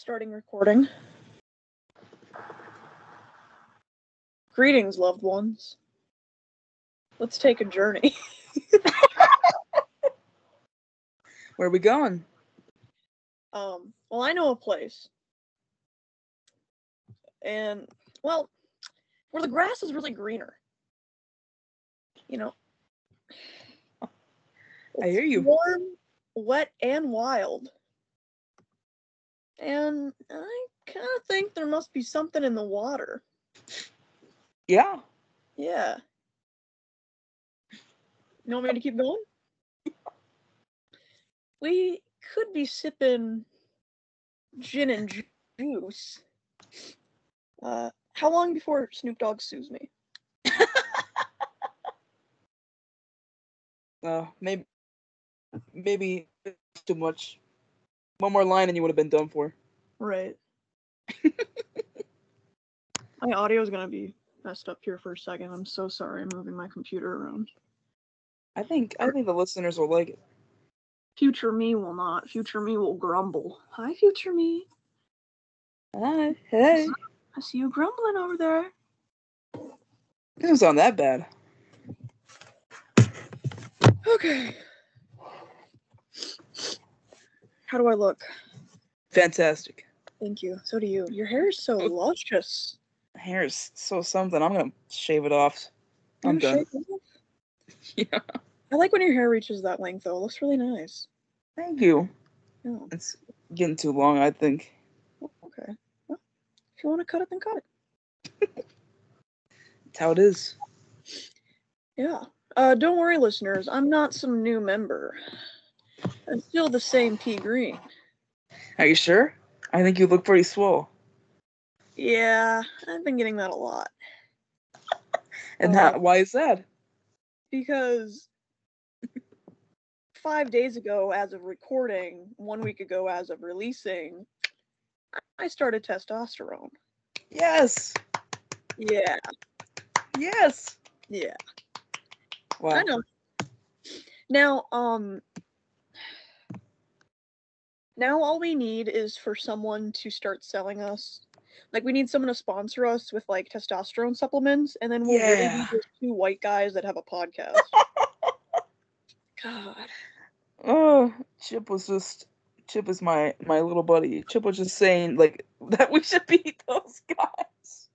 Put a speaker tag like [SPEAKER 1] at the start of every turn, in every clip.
[SPEAKER 1] Starting recording. Greetings, loved ones. Let's take a journey.
[SPEAKER 2] Where are we going?
[SPEAKER 1] Um, well, I know a place. And, well, where the grass is really greener. You know,
[SPEAKER 2] I hear you.
[SPEAKER 1] warm, wet, and wild. And I kind of think there must be something in the water.
[SPEAKER 2] Yeah.
[SPEAKER 1] Yeah. You want me to keep going? We could be sipping gin and juice. Uh, how long before Snoop Dogg sues me?
[SPEAKER 2] Uh, maybe, maybe too much. One more line and you would have been done for.
[SPEAKER 1] Right. my audio is gonna be messed up here for a second. I'm so sorry. I'm moving my computer around.
[SPEAKER 2] I think I think the listeners will like it.
[SPEAKER 1] Future me will not. Future me will grumble. Hi, future me.
[SPEAKER 2] Hi, hey.
[SPEAKER 1] I see you grumbling over there.
[SPEAKER 2] It doesn't sound that bad.
[SPEAKER 1] Okay. How do I look?
[SPEAKER 2] Fantastic.
[SPEAKER 1] Thank you. So do you. Your hair is so luscious.
[SPEAKER 2] Hair is so something. I'm gonna shave it off. I'm done.
[SPEAKER 1] off?
[SPEAKER 2] Yeah.
[SPEAKER 1] I like when your hair reaches that length, though. It looks really nice.
[SPEAKER 2] Thank you.
[SPEAKER 1] Yeah.
[SPEAKER 2] It's getting too long. I think.
[SPEAKER 1] Oh, Okay. Well, if you want to cut it, then cut it.
[SPEAKER 2] That's how it is.
[SPEAKER 1] Yeah. Uh, don't worry, listeners. I'm not some new member. I'm still the same P Green.
[SPEAKER 2] Are you sure? I think you look pretty swole.
[SPEAKER 1] Yeah, I've been getting that a lot
[SPEAKER 2] And that, why is that?
[SPEAKER 1] because five days ago, as of recording, one week ago, as of releasing, I started testosterone.
[SPEAKER 2] Yes.
[SPEAKER 1] Yeah,
[SPEAKER 2] Yes.
[SPEAKER 1] yeah.
[SPEAKER 2] Wow.
[SPEAKER 1] I know. Now, um, now all we need is for someone to start selling us. Like, we need someone to sponsor us with like testosterone supplements, and then we'll really
[SPEAKER 2] Yeah.
[SPEAKER 1] be just two white guys that have a podcast. God.
[SPEAKER 2] Oh, Chip was just Chip is my my little buddy. Chip was just saying like that we should be those guys.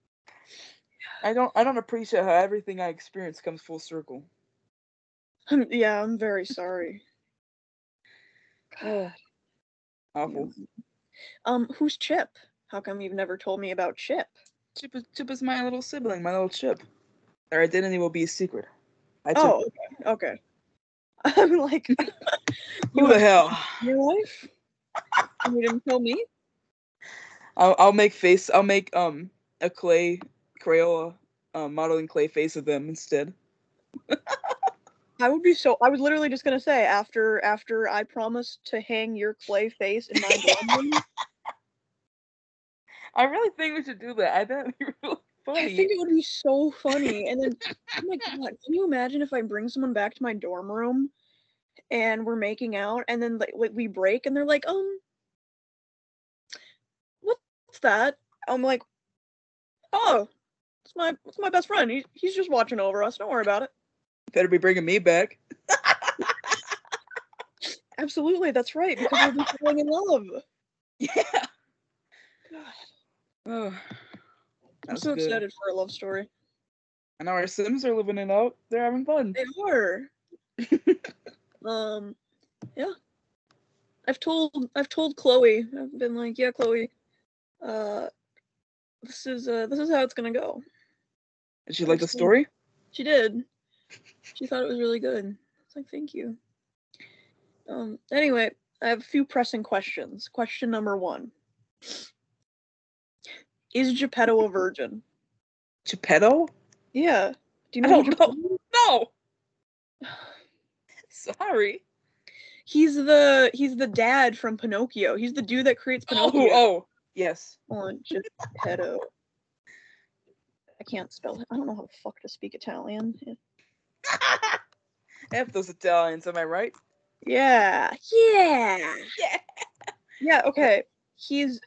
[SPEAKER 2] I don't I don't appreciate how everything I experience comes full circle.
[SPEAKER 1] Yeah, I'm very sorry.
[SPEAKER 2] Oh, awful.
[SPEAKER 1] Um, who's Chip? How come you've never told me about Chip?
[SPEAKER 2] Chip is Chip is my little sibling, my little Chip. Their identity will be a secret. I Chip.
[SPEAKER 1] Oh, okay, okay. I'm like,
[SPEAKER 2] who the hell?
[SPEAKER 1] your wife? you didn't tell me?
[SPEAKER 2] I'll I'll make face. I'll make um a clay Crayola um, modeling clay face of them instead.
[SPEAKER 1] I would be so. I was literally just gonna say after after I promised to hang your clay face in my dorm room.
[SPEAKER 2] I really think we should do that. I think it'd be really funny.
[SPEAKER 1] I think it would be so funny. And then, oh my god, can you imagine if I bring someone back to my dorm room and we're making out, and then like like, we break, and they're like, um, what's that? I'm like, oh, it's my it's my best friend. He, he's just watching over us. Don't worry about it.
[SPEAKER 2] Better be bringing me back.
[SPEAKER 1] Absolutely, that's right. Because we'll be falling in love.
[SPEAKER 2] Yeah.
[SPEAKER 1] God,
[SPEAKER 2] Oh,
[SPEAKER 1] I'm so
[SPEAKER 2] good.
[SPEAKER 1] excited for a love story.
[SPEAKER 2] And our Sims are living it out. They're having fun.
[SPEAKER 1] They are. um, yeah. I've told I've told Chloe. I've been like, yeah, Chloe. Uh, this is uh this is how it's gonna go.
[SPEAKER 2] Did she like the story?
[SPEAKER 1] She did. She thought it was really good. It's like, thank you. Um. Anyway, I have a few pressing questions. Question number one: Is Geppetto a virgin?
[SPEAKER 2] Geppetto?
[SPEAKER 1] Yeah. Do you know? who
[SPEAKER 2] don't
[SPEAKER 1] Geppetto
[SPEAKER 2] know. No. Sorry.
[SPEAKER 1] He's the he's the dad from Pinocchio. He's the dude that creates Pinocchio.
[SPEAKER 2] Oh, oh, yes.
[SPEAKER 1] on Geppetto. I can't spell it. I don't know how the fuck to speak Italian.
[SPEAKER 2] F those Italians, am I right?
[SPEAKER 1] Yeah. Yeah.
[SPEAKER 2] Yeah.
[SPEAKER 1] Yeah, okay. He's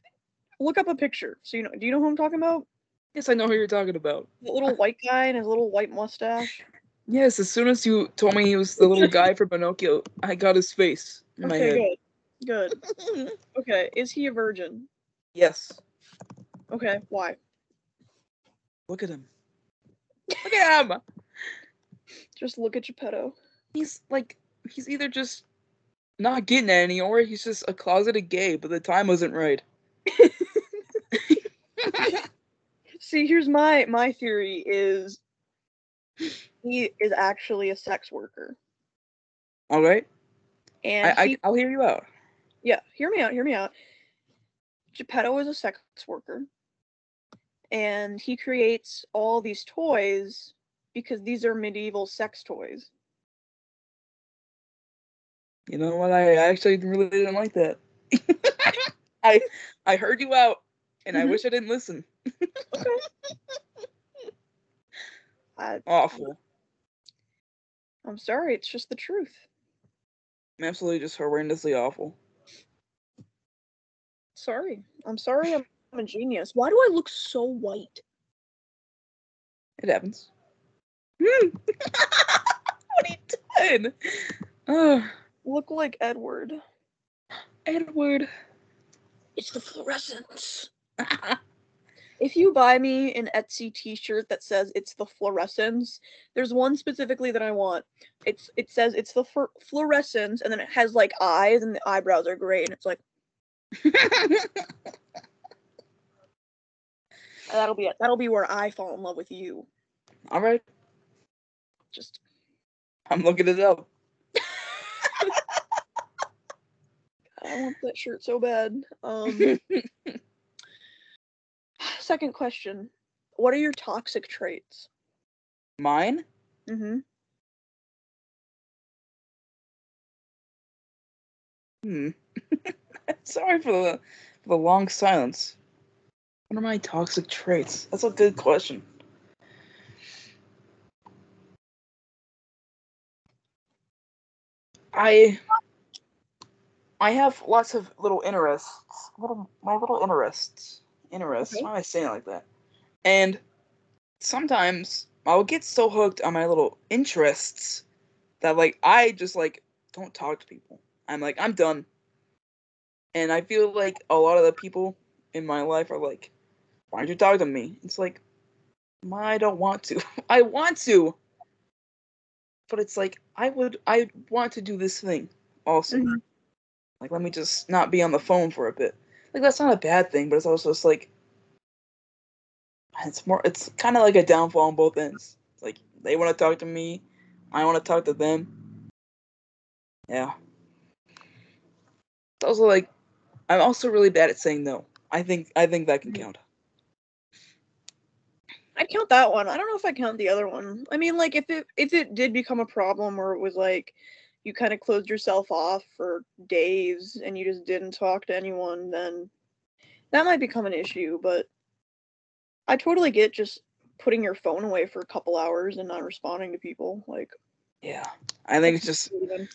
[SPEAKER 1] look up a picture. So you know, do you know who I'm talking about?
[SPEAKER 2] Yes, I know who you're talking about.
[SPEAKER 1] The little white guy and his little white mustache.
[SPEAKER 2] Yes, as soon as you told me he was the little guy from Pinocchio, I got his face in my head.
[SPEAKER 1] Okay, good. Good. Okay, is he a virgin?
[SPEAKER 2] Yes.
[SPEAKER 1] Okay, why?
[SPEAKER 2] Look at him. Look at him.
[SPEAKER 1] Just look at Geppetto.
[SPEAKER 2] He's like he's either just not getting any or he's just a closeted gay, but the time wasn't right.
[SPEAKER 1] See, here's my my theory is he is actually a sex worker.
[SPEAKER 2] All right.
[SPEAKER 1] And
[SPEAKER 2] I,
[SPEAKER 1] he,
[SPEAKER 2] I I'll hear you out.
[SPEAKER 1] yeah, hear me out, hear me out. Geppetto is a sex worker. And he creates all these toys because these are medieval sex toys.
[SPEAKER 2] You know what? I actually really didn't like that. I I heard you out, and I
[SPEAKER 1] Mhm.
[SPEAKER 2] wish I didn't listen.
[SPEAKER 1] I,
[SPEAKER 2] Awful.
[SPEAKER 1] I'm sorry, it's just the truth.
[SPEAKER 2] Absolutely just horrendously awful.
[SPEAKER 1] Sorry. I'm sorry I'm, I'm a genius. Why do I look so white?
[SPEAKER 2] It happens. What are you doing? Oh,
[SPEAKER 1] Look like Edward.
[SPEAKER 2] Edward.
[SPEAKER 1] It's the fluorescence. If you buy me an Etsy t-shirt that says it's the fluorescence, there's one specifically that I want. It's it says it's the fluor- fluorescence and then it has like eyes and the eyebrows are gray and it's like that'll be it. That'll be where I fall in love with you.
[SPEAKER 2] All right,
[SPEAKER 1] Just
[SPEAKER 2] I'm looking it up.
[SPEAKER 1] I want that shirt so bad. Um second question. What are your toxic traits?
[SPEAKER 2] Mine?
[SPEAKER 1] Mhm.
[SPEAKER 2] Hmm. Sorry for the for the long silence. What are my toxic traits? That's a good question. I I have lots of little interests. Little my little interests. Interests.
[SPEAKER 1] Okay.
[SPEAKER 2] Why am I saying it like that? And sometimes I'll get so hooked on my little interests that like I just like don't talk to people. I'm like, I'm done. And I feel like a lot of the people in my life are like, why don't you talk to me? It's like, I don't want to. I want to. But it's like, I would, I want to do this thing also.
[SPEAKER 1] Mhm.
[SPEAKER 2] Like, let me just not be on the phone for a bit. Like, that's not a bad thing, but it's also just like, it's more, it's kind of like a downfall on both ends. It's like, they want to talk to me, I want to talk to them. Yeah. It's also like, I'm also really bad at saying no. I think I think that can count.
[SPEAKER 1] I'd count that one. I don't know if I count the other one. I mean, like if it if it did become a problem or it was like you kind of closed yourself off for days and you just didn't talk to anyone, then that might become an issue. But I totally get just putting your phone away for a couple hours and not responding to people. Like
[SPEAKER 2] Yeah. I think it's just
[SPEAKER 1] even-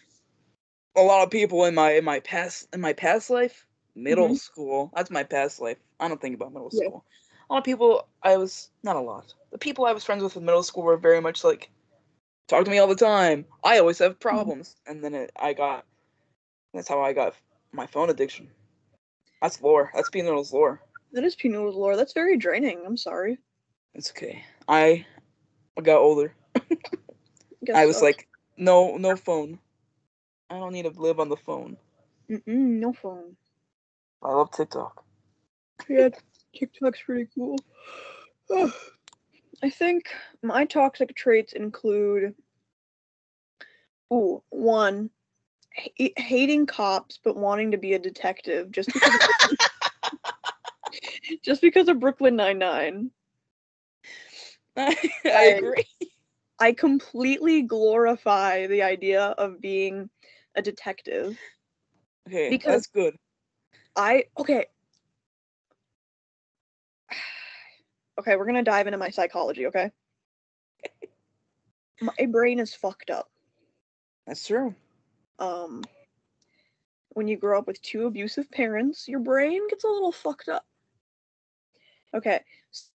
[SPEAKER 2] a lot of people in my in my past in my past life, middle
[SPEAKER 1] Mhm.
[SPEAKER 2] school. That's my past life. I don't think about middle
[SPEAKER 1] Yeah.
[SPEAKER 2] school. A lot of people I was not a lot. The people I was friends with in middle school were very much like talk to me all the time. I always have mm-hmm. problems. And then it, I got that's how I got my phone addiction. That's lore. That's little's lore.
[SPEAKER 1] that is Pinot's lore. That's very draining. I'm sorry.
[SPEAKER 2] It's okay. I got older. I was
[SPEAKER 1] so.
[SPEAKER 2] like, no, no phone. I don't need to live on the phone.
[SPEAKER 1] Mm-mm, no phone.
[SPEAKER 2] I love TikTok.
[SPEAKER 1] Yeah, TikTok's pretty cool. I think my toxic traits include ooh, one, ha- hating cops but wanting to be a detective just because of, just because of Brooklyn Nine-Nine.
[SPEAKER 2] I,
[SPEAKER 1] I-
[SPEAKER 2] agree.
[SPEAKER 1] I completely glorify the idea of being a detective.
[SPEAKER 2] Okay,
[SPEAKER 1] Because-
[SPEAKER 2] that's good.
[SPEAKER 1] I okay. Okay, we're gonna dive into my psychology, okay? My brain is fucked up.
[SPEAKER 2] That's true.
[SPEAKER 1] Um when you grow up with two abusive parents, your brain gets a little fucked up. Okay.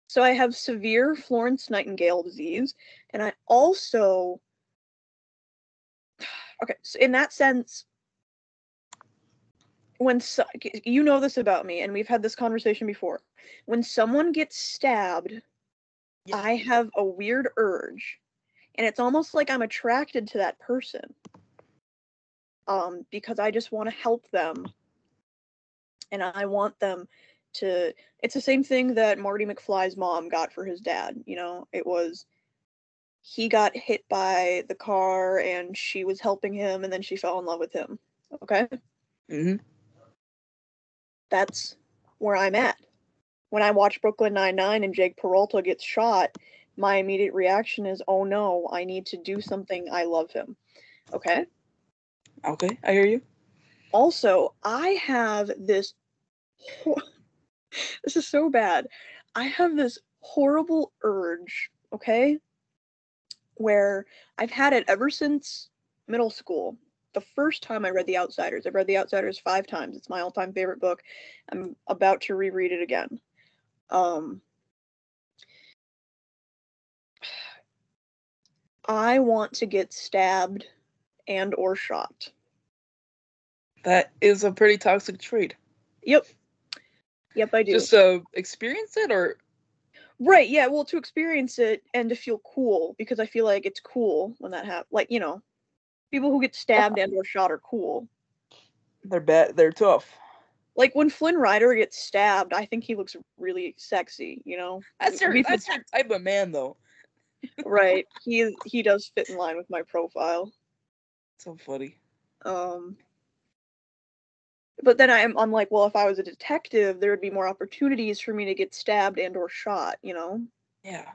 [SPEAKER 1] So I have severe Florence Nightingale disease, and I also okay, so in that sense, when so, you know this about me, and we've had this conversation before, when someone gets stabbed,
[SPEAKER 2] Yeah.
[SPEAKER 1] I have a weird urge, and it's almost like I'm attracted to that person, um, because I just want to help them, and I want them to. It's the same thing that Marty McFly's mom got for his dad. You know, it was he got hit by the car and she was helping him and then she fell in love with him. Okay?
[SPEAKER 2] hmm
[SPEAKER 1] That's where I'm at. When I watch Brooklyn Nine-Nine and Jake Peralta gets shot, my immediate reaction is, "Oh no, I need to do something. I love him." Okay?
[SPEAKER 2] Okay, I hear you.
[SPEAKER 1] Also, I have this this is so bad. I have this horrible urge, okay? Where I've had it ever since middle school. The first time I read The Outsiders, I've read The Outsiders 5 times. It's my all-time favorite book. I'm about to reread it again. Um I want to get stabbed and or shot.
[SPEAKER 2] That is a pretty toxic trait.
[SPEAKER 1] Yep. Yep, I do.
[SPEAKER 2] Just uh, experience it, or
[SPEAKER 1] Right, yeah, well, to experience it and to feel cool because I feel like it's cool when that happens. Like, you know, people who get stabbed and or shot are cool.
[SPEAKER 2] they're bad. They're tough.
[SPEAKER 1] Like when Flynn Rider gets stabbed, I think he looks really sexy, you know?
[SPEAKER 2] That's your that's your type of man, though.
[SPEAKER 1] right. He he does fit in line with my profile.
[SPEAKER 2] So funny.
[SPEAKER 1] Um but then I'm I'm like, well, if I was a detective, there would be more opportunities for me to get stabbed and or shot, you know?
[SPEAKER 2] Yeah,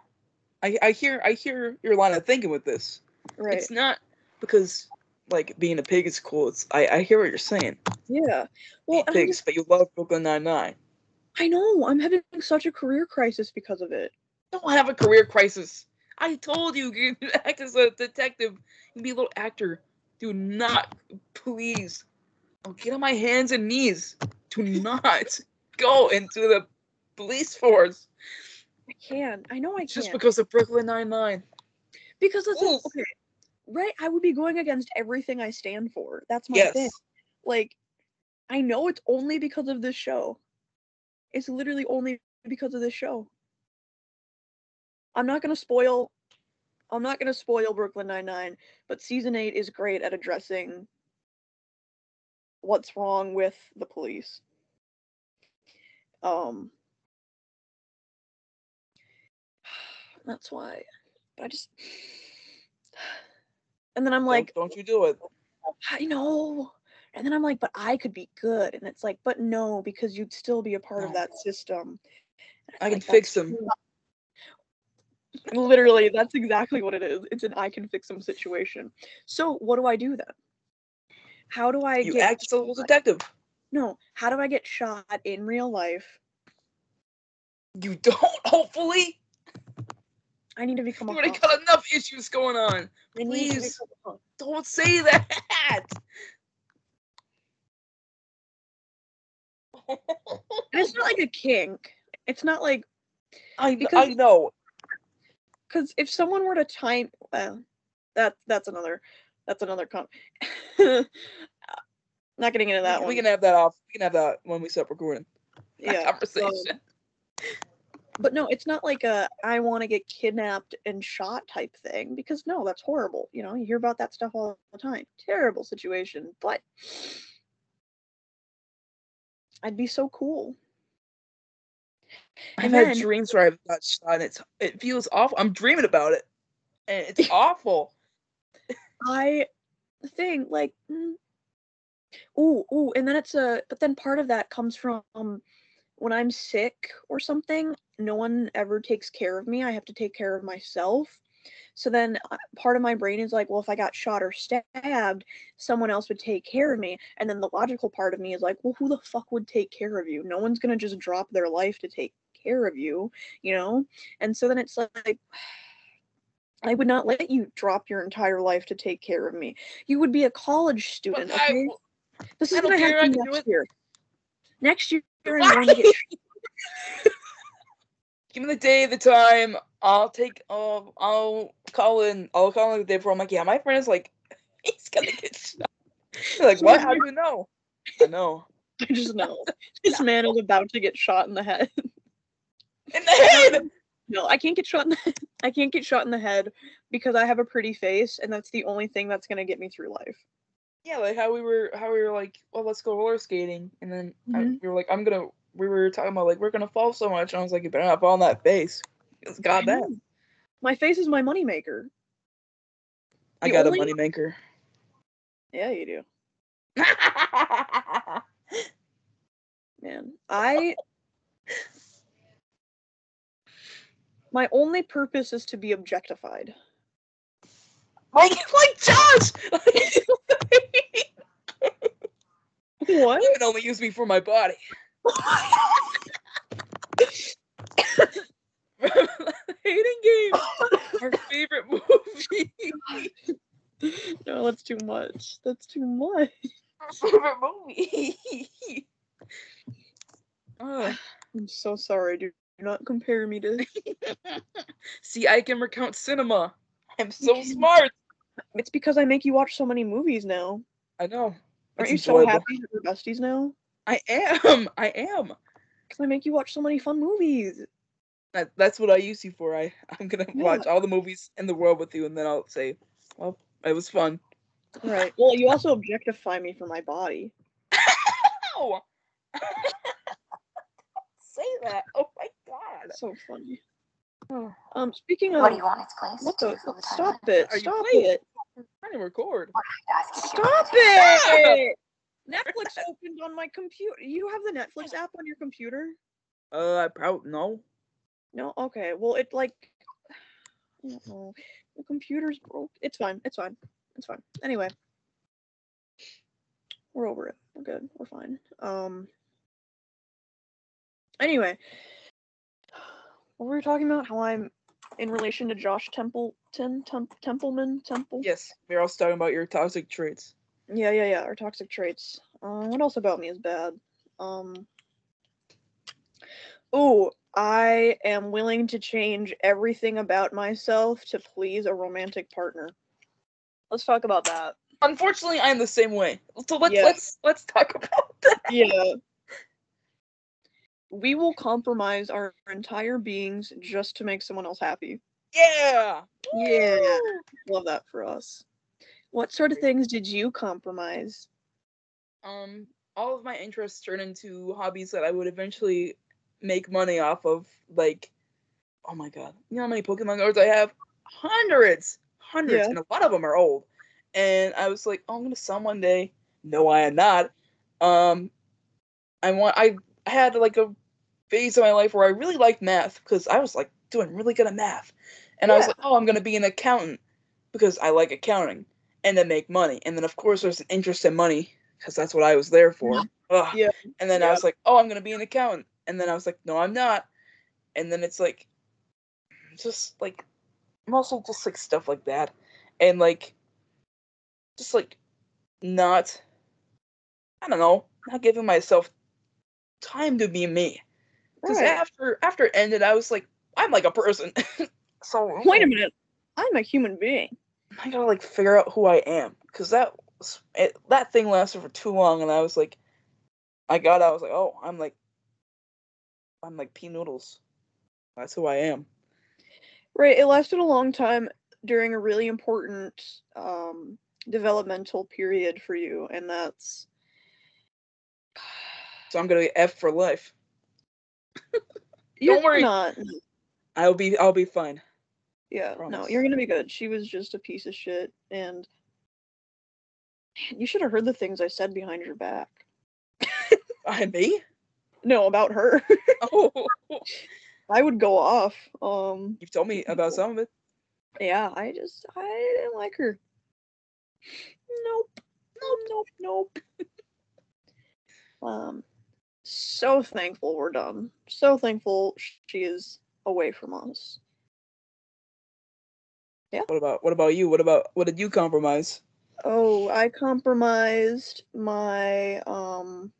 [SPEAKER 2] I I hear I hear your line of thinking with this.
[SPEAKER 1] Right.
[SPEAKER 2] It's not because like being a pig is cool. It's I I hear what you're saying.
[SPEAKER 1] yeah. Well,
[SPEAKER 2] pigs,
[SPEAKER 1] just,
[SPEAKER 2] but you love Brooklyn Nine Nine.
[SPEAKER 1] I know, I'm having such a career crisis because of it.
[SPEAKER 2] Don't have a career crisis. I told you you act as a detective. You can be a little actor. Do not, please. I'll get on my hands and knees. Do not go into the police force
[SPEAKER 1] I can. I know I can.
[SPEAKER 2] just because of Brooklyn Nine Nine.
[SPEAKER 1] Because
[SPEAKER 2] Oof.
[SPEAKER 1] okay. Right? I would be going against everything I stand for. That's my
[SPEAKER 2] Yes.
[SPEAKER 1] thing. Like, I know it's only because of this show. It's literally only because of this show. I'm not gonna spoil I'm not gonna spoil Brooklyn Nine Nine, but season eight is great at addressing what's wrong with the police. Um that's why. But I just and then I'm like,
[SPEAKER 2] don't, don't you do it?
[SPEAKER 1] I know. And then I'm like, but I could be good. And it's like, but no, because you'd still be a part of that system.
[SPEAKER 2] I can
[SPEAKER 1] like,
[SPEAKER 2] fix them.
[SPEAKER 1] Literally, that's exactly what it is. It's an I can fix them situation. So what do I do then? How do I
[SPEAKER 2] You
[SPEAKER 1] get
[SPEAKER 2] act as a little detective.
[SPEAKER 1] No, how do I get shot in real life?
[SPEAKER 2] You don't. Hopefully,
[SPEAKER 1] I need to become
[SPEAKER 2] you already got enough issues going on.
[SPEAKER 1] To
[SPEAKER 2] please.
[SPEAKER 1] become a hawk.
[SPEAKER 2] Don't say that.
[SPEAKER 1] And it's not like a kink. It's not like
[SPEAKER 2] I
[SPEAKER 1] Because-
[SPEAKER 2] I know.
[SPEAKER 1] because if someone were to time well that that's another that's another con not getting into that
[SPEAKER 2] we,
[SPEAKER 1] one
[SPEAKER 2] we can have that off. We can have that when we stop recording. That
[SPEAKER 1] yeah
[SPEAKER 2] conversation.
[SPEAKER 1] But no it's not like a i want to get kidnapped and shot type thing because no that's horrible you know you hear about that stuff all the time terrible situation but i'd be so cool
[SPEAKER 2] I've
[SPEAKER 1] and
[SPEAKER 2] had
[SPEAKER 1] then-
[SPEAKER 2] dreams where I've got shot. And it's it feels awful. I'm dreaming about it, and it's awful.
[SPEAKER 1] I think like mm, ooh ooh and then it's a but then part of that comes from when I'm sick or something no one ever takes care of me I have to take care of myself so then uh, part of my brain is like well if I got shot or stabbed someone else would take care of me and then the logical part of me is like well who the fuck would take care of you no one's going to just drop their life to take care of you you know and so then it's like I would not let you drop your entire life to take care of me. You would be a college student,
[SPEAKER 2] I,
[SPEAKER 1] okay? This is
[SPEAKER 2] don't
[SPEAKER 1] gonna happen
[SPEAKER 2] do
[SPEAKER 1] next year. Next year, I'm going to
[SPEAKER 2] give me the day, the time. I'll take. Uh, I'll call in. I'll call in the day before. I'm like, yeah, my friend is like, he's gonna get shot. They're like, what? How do you know? I know.
[SPEAKER 1] I just know this man is about to get shot in the head.
[SPEAKER 2] In the head.
[SPEAKER 1] No, I can't get shot in the head. I can't get shot in the head because I have a pretty face, and that's the only thing that's gonna get me through life.
[SPEAKER 2] Yeah, like how we were, how we were like, well, let's go roller skating, and then I,
[SPEAKER 1] Mhm.
[SPEAKER 2] we were like, I'm gonna. We were talking about like we're gonna fall so much, and I was like, you better not fall on that face.
[SPEAKER 1] I
[SPEAKER 2] God,
[SPEAKER 1] know. My face is my moneymaker.
[SPEAKER 2] I got
[SPEAKER 1] only-
[SPEAKER 2] a moneymaker.
[SPEAKER 1] Yeah, you do. Man, I. My only purpose is to be objectified.
[SPEAKER 2] like, like Josh.
[SPEAKER 1] What?
[SPEAKER 2] You can only use me for my body. Hating game. Our favorite movie.
[SPEAKER 1] no, that's too much. That's too much.
[SPEAKER 2] Our favorite movie. Ugh.
[SPEAKER 1] I'm so sorry. Do not compare me to.
[SPEAKER 2] See, I can recount cinema. I'm so smart.
[SPEAKER 1] It's because I make you watch so many movies now.
[SPEAKER 2] I know.
[SPEAKER 1] Aren't
[SPEAKER 2] It's
[SPEAKER 1] you so happy that we're besties now?
[SPEAKER 2] I am. I am.
[SPEAKER 1] Because I make you watch so many fun movies.
[SPEAKER 2] That, that's what I use you for. I I'm gonna
[SPEAKER 1] Yeah.
[SPEAKER 2] watch all the movies in the world with you, and then I'll say, "Well, it was fun."
[SPEAKER 1] Right. Well, you also objectify me for my body.
[SPEAKER 2] Ow! Say that. Oh my god.
[SPEAKER 1] So funny. Um, speaking of
[SPEAKER 3] What do you want its place?
[SPEAKER 1] what the
[SPEAKER 3] you fill the time
[SPEAKER 1] stop it,
[SPEAKER 2] Are
[SPEAKER 1] stop it,
[SPEAKER 2] I'm trying to record.
[SPEAKER 3] Ask if
[SPEAKER 1] stop it! Netflix opened on my computer. You have the Netflix app on your computer?
[SPEAKER 2] Uh, I probably no.
[SPEAKER 1] No. Okay. Well, it like. I. The computer's broke. It's fine. It's fine. It's fine. Anyway, we're over it. We're good. We're fine. Um. Anyway, what were we talking about? How I'm in relation to Josh Templeton, Temp- Templeman, Temple.
[SPEAKER 2] Yes, we're also talking about your toxic traits.
[SPEAKER 1] Yeah, yeah, yeah. Our toxic traits. Uh, what else about me is bad? Um. Oh, I am willing to change everything about myself to please a romantic partner. Let's talk about that.
[SPEAKER 2] Unfortunately, I'm the same way. So let's
[SPEAKER 1] Yeah.
[SPEAKER 2] let's let's talk about that.
[SPEAKER 1] Yeah. We will compromise our entire beings just to make someone else happy.
[SPEAKER 2] Yeah.
[SPEAKER 1] Yeah. Love that for us. What sort of things did you compromise?
[SPEAKER 2] Um, all of my interests turn into hobbies that I would eventually make money off of. Like, oh my god, you know how many Pokemon cards I have? Hundreds, hundreds,
[SPEAKER 1] Yeah.
[SPEAKER 2] and a lot of them are old. And I was like, oh, I'm gonna sell one day. No, I am not. Um, I want. I I had like a phase of my life where I really liked math because I was like doing really good at math, and I was like, oh, I'm gonna be an accountant because I like accounting and then make money. And then of course there's an interest in money because that's what I was there for. Ugh.
[SPEAKER 1] Yeah.
[SPEAKER 2] And then I was like, oh, I'm gonna be an accountant. And then I was like, no, I'm not. And then it's like, just like, mostly just like stuff like that, and like, just like, not, I don't know, not giving myself time to be me. Because
[SPEAKER 1] Right.
[SPEAKER 2] after after it ended, I was like, I'm like a person. so
[SPEAKER 1] Wait a minute. I'm a human being.
[SPEAKER 2] I gotta like figure out who I am because that was, it, that thing lasted for too long, and I was like, I got, I was like, oh, I'm like, I'm like pea noodles. That's who I am.
[SPEAKER 1] Right. It lasted a long time during a really important um, developmental period for you, and that's
[SPEAKER 2] So I'm gonna get F for life.
[SPEAKER 1] You're
[SPEAKER 2] worry.
[SPEAKER 1] Not.
[SPEAKER 2] I'll be, I'll be fine.
[SPEAKER 1] Yeah. No, you're gonna be good. She was just a piece of shit, and Man, you should have heard the things I said behind your back.
[SPEAKER 2] I me?
[SPEAKER 1] No, about her.
[SPEAKER 2] Oh,
[SPEAKER 1] I would go off. Um.
[SPEAKER 2] you've told me about some of it.
[SPEAKER 1] Yeah. I just I didn't like her. Nope. Nope. Nope. Nope. um. So thankful we're done. So thankful she is away from us. Yeah.
[SPEAKER 2] What about, what about you? What about, what did you compromise?
[SPEAKER 1] Oh, I compromised my um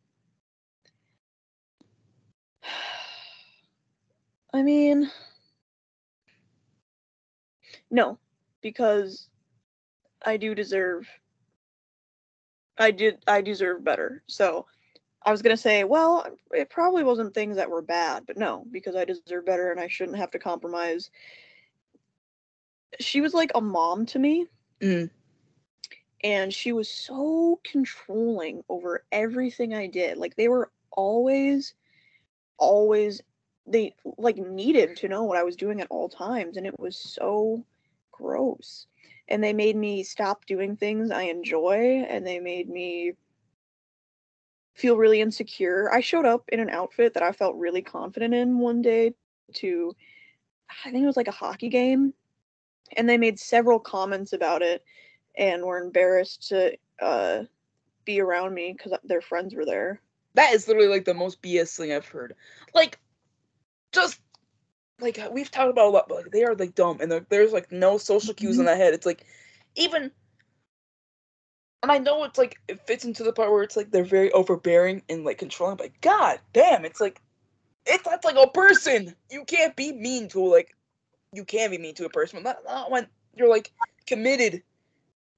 [SPEAKER 1] I mean, no, because I do deserve. I did. I deserve better. So, I was gonna say, well, it probably wasn't things that were bad, but no, because I deserve better and I shouldn't have to compromise. She was like a mom to me,
[SPEAKER 2] Mm.
[SPEAKER 1] and she was so controlling over everything I did. Like they were always, always they like needed to know what I was doing at all times, and it was so gross. And they made me stop doing things I enjoy, and they made me feel really insecure. I showed up in an outfit that I felt really confident in one day to, I think it was like a hockey game, and they made several comments about it and were embarrassed to uh, be around me because their friends were there.
[SPEAKER 2] That is literally like the most BS thing I've heard. Like, just like we've talked about a lot, but like they are like dumb, and there's like no social cues in
[SPEAKER 1] Mhm.
[SPEAKER 2] that head. It's like even, and I know it's like it fits into the part where it's like they're very overbearing and like controlling. But god damn, it's like it's that's like a person. You can't be mean to like you can be mean to a person, but not, not when you're like committed,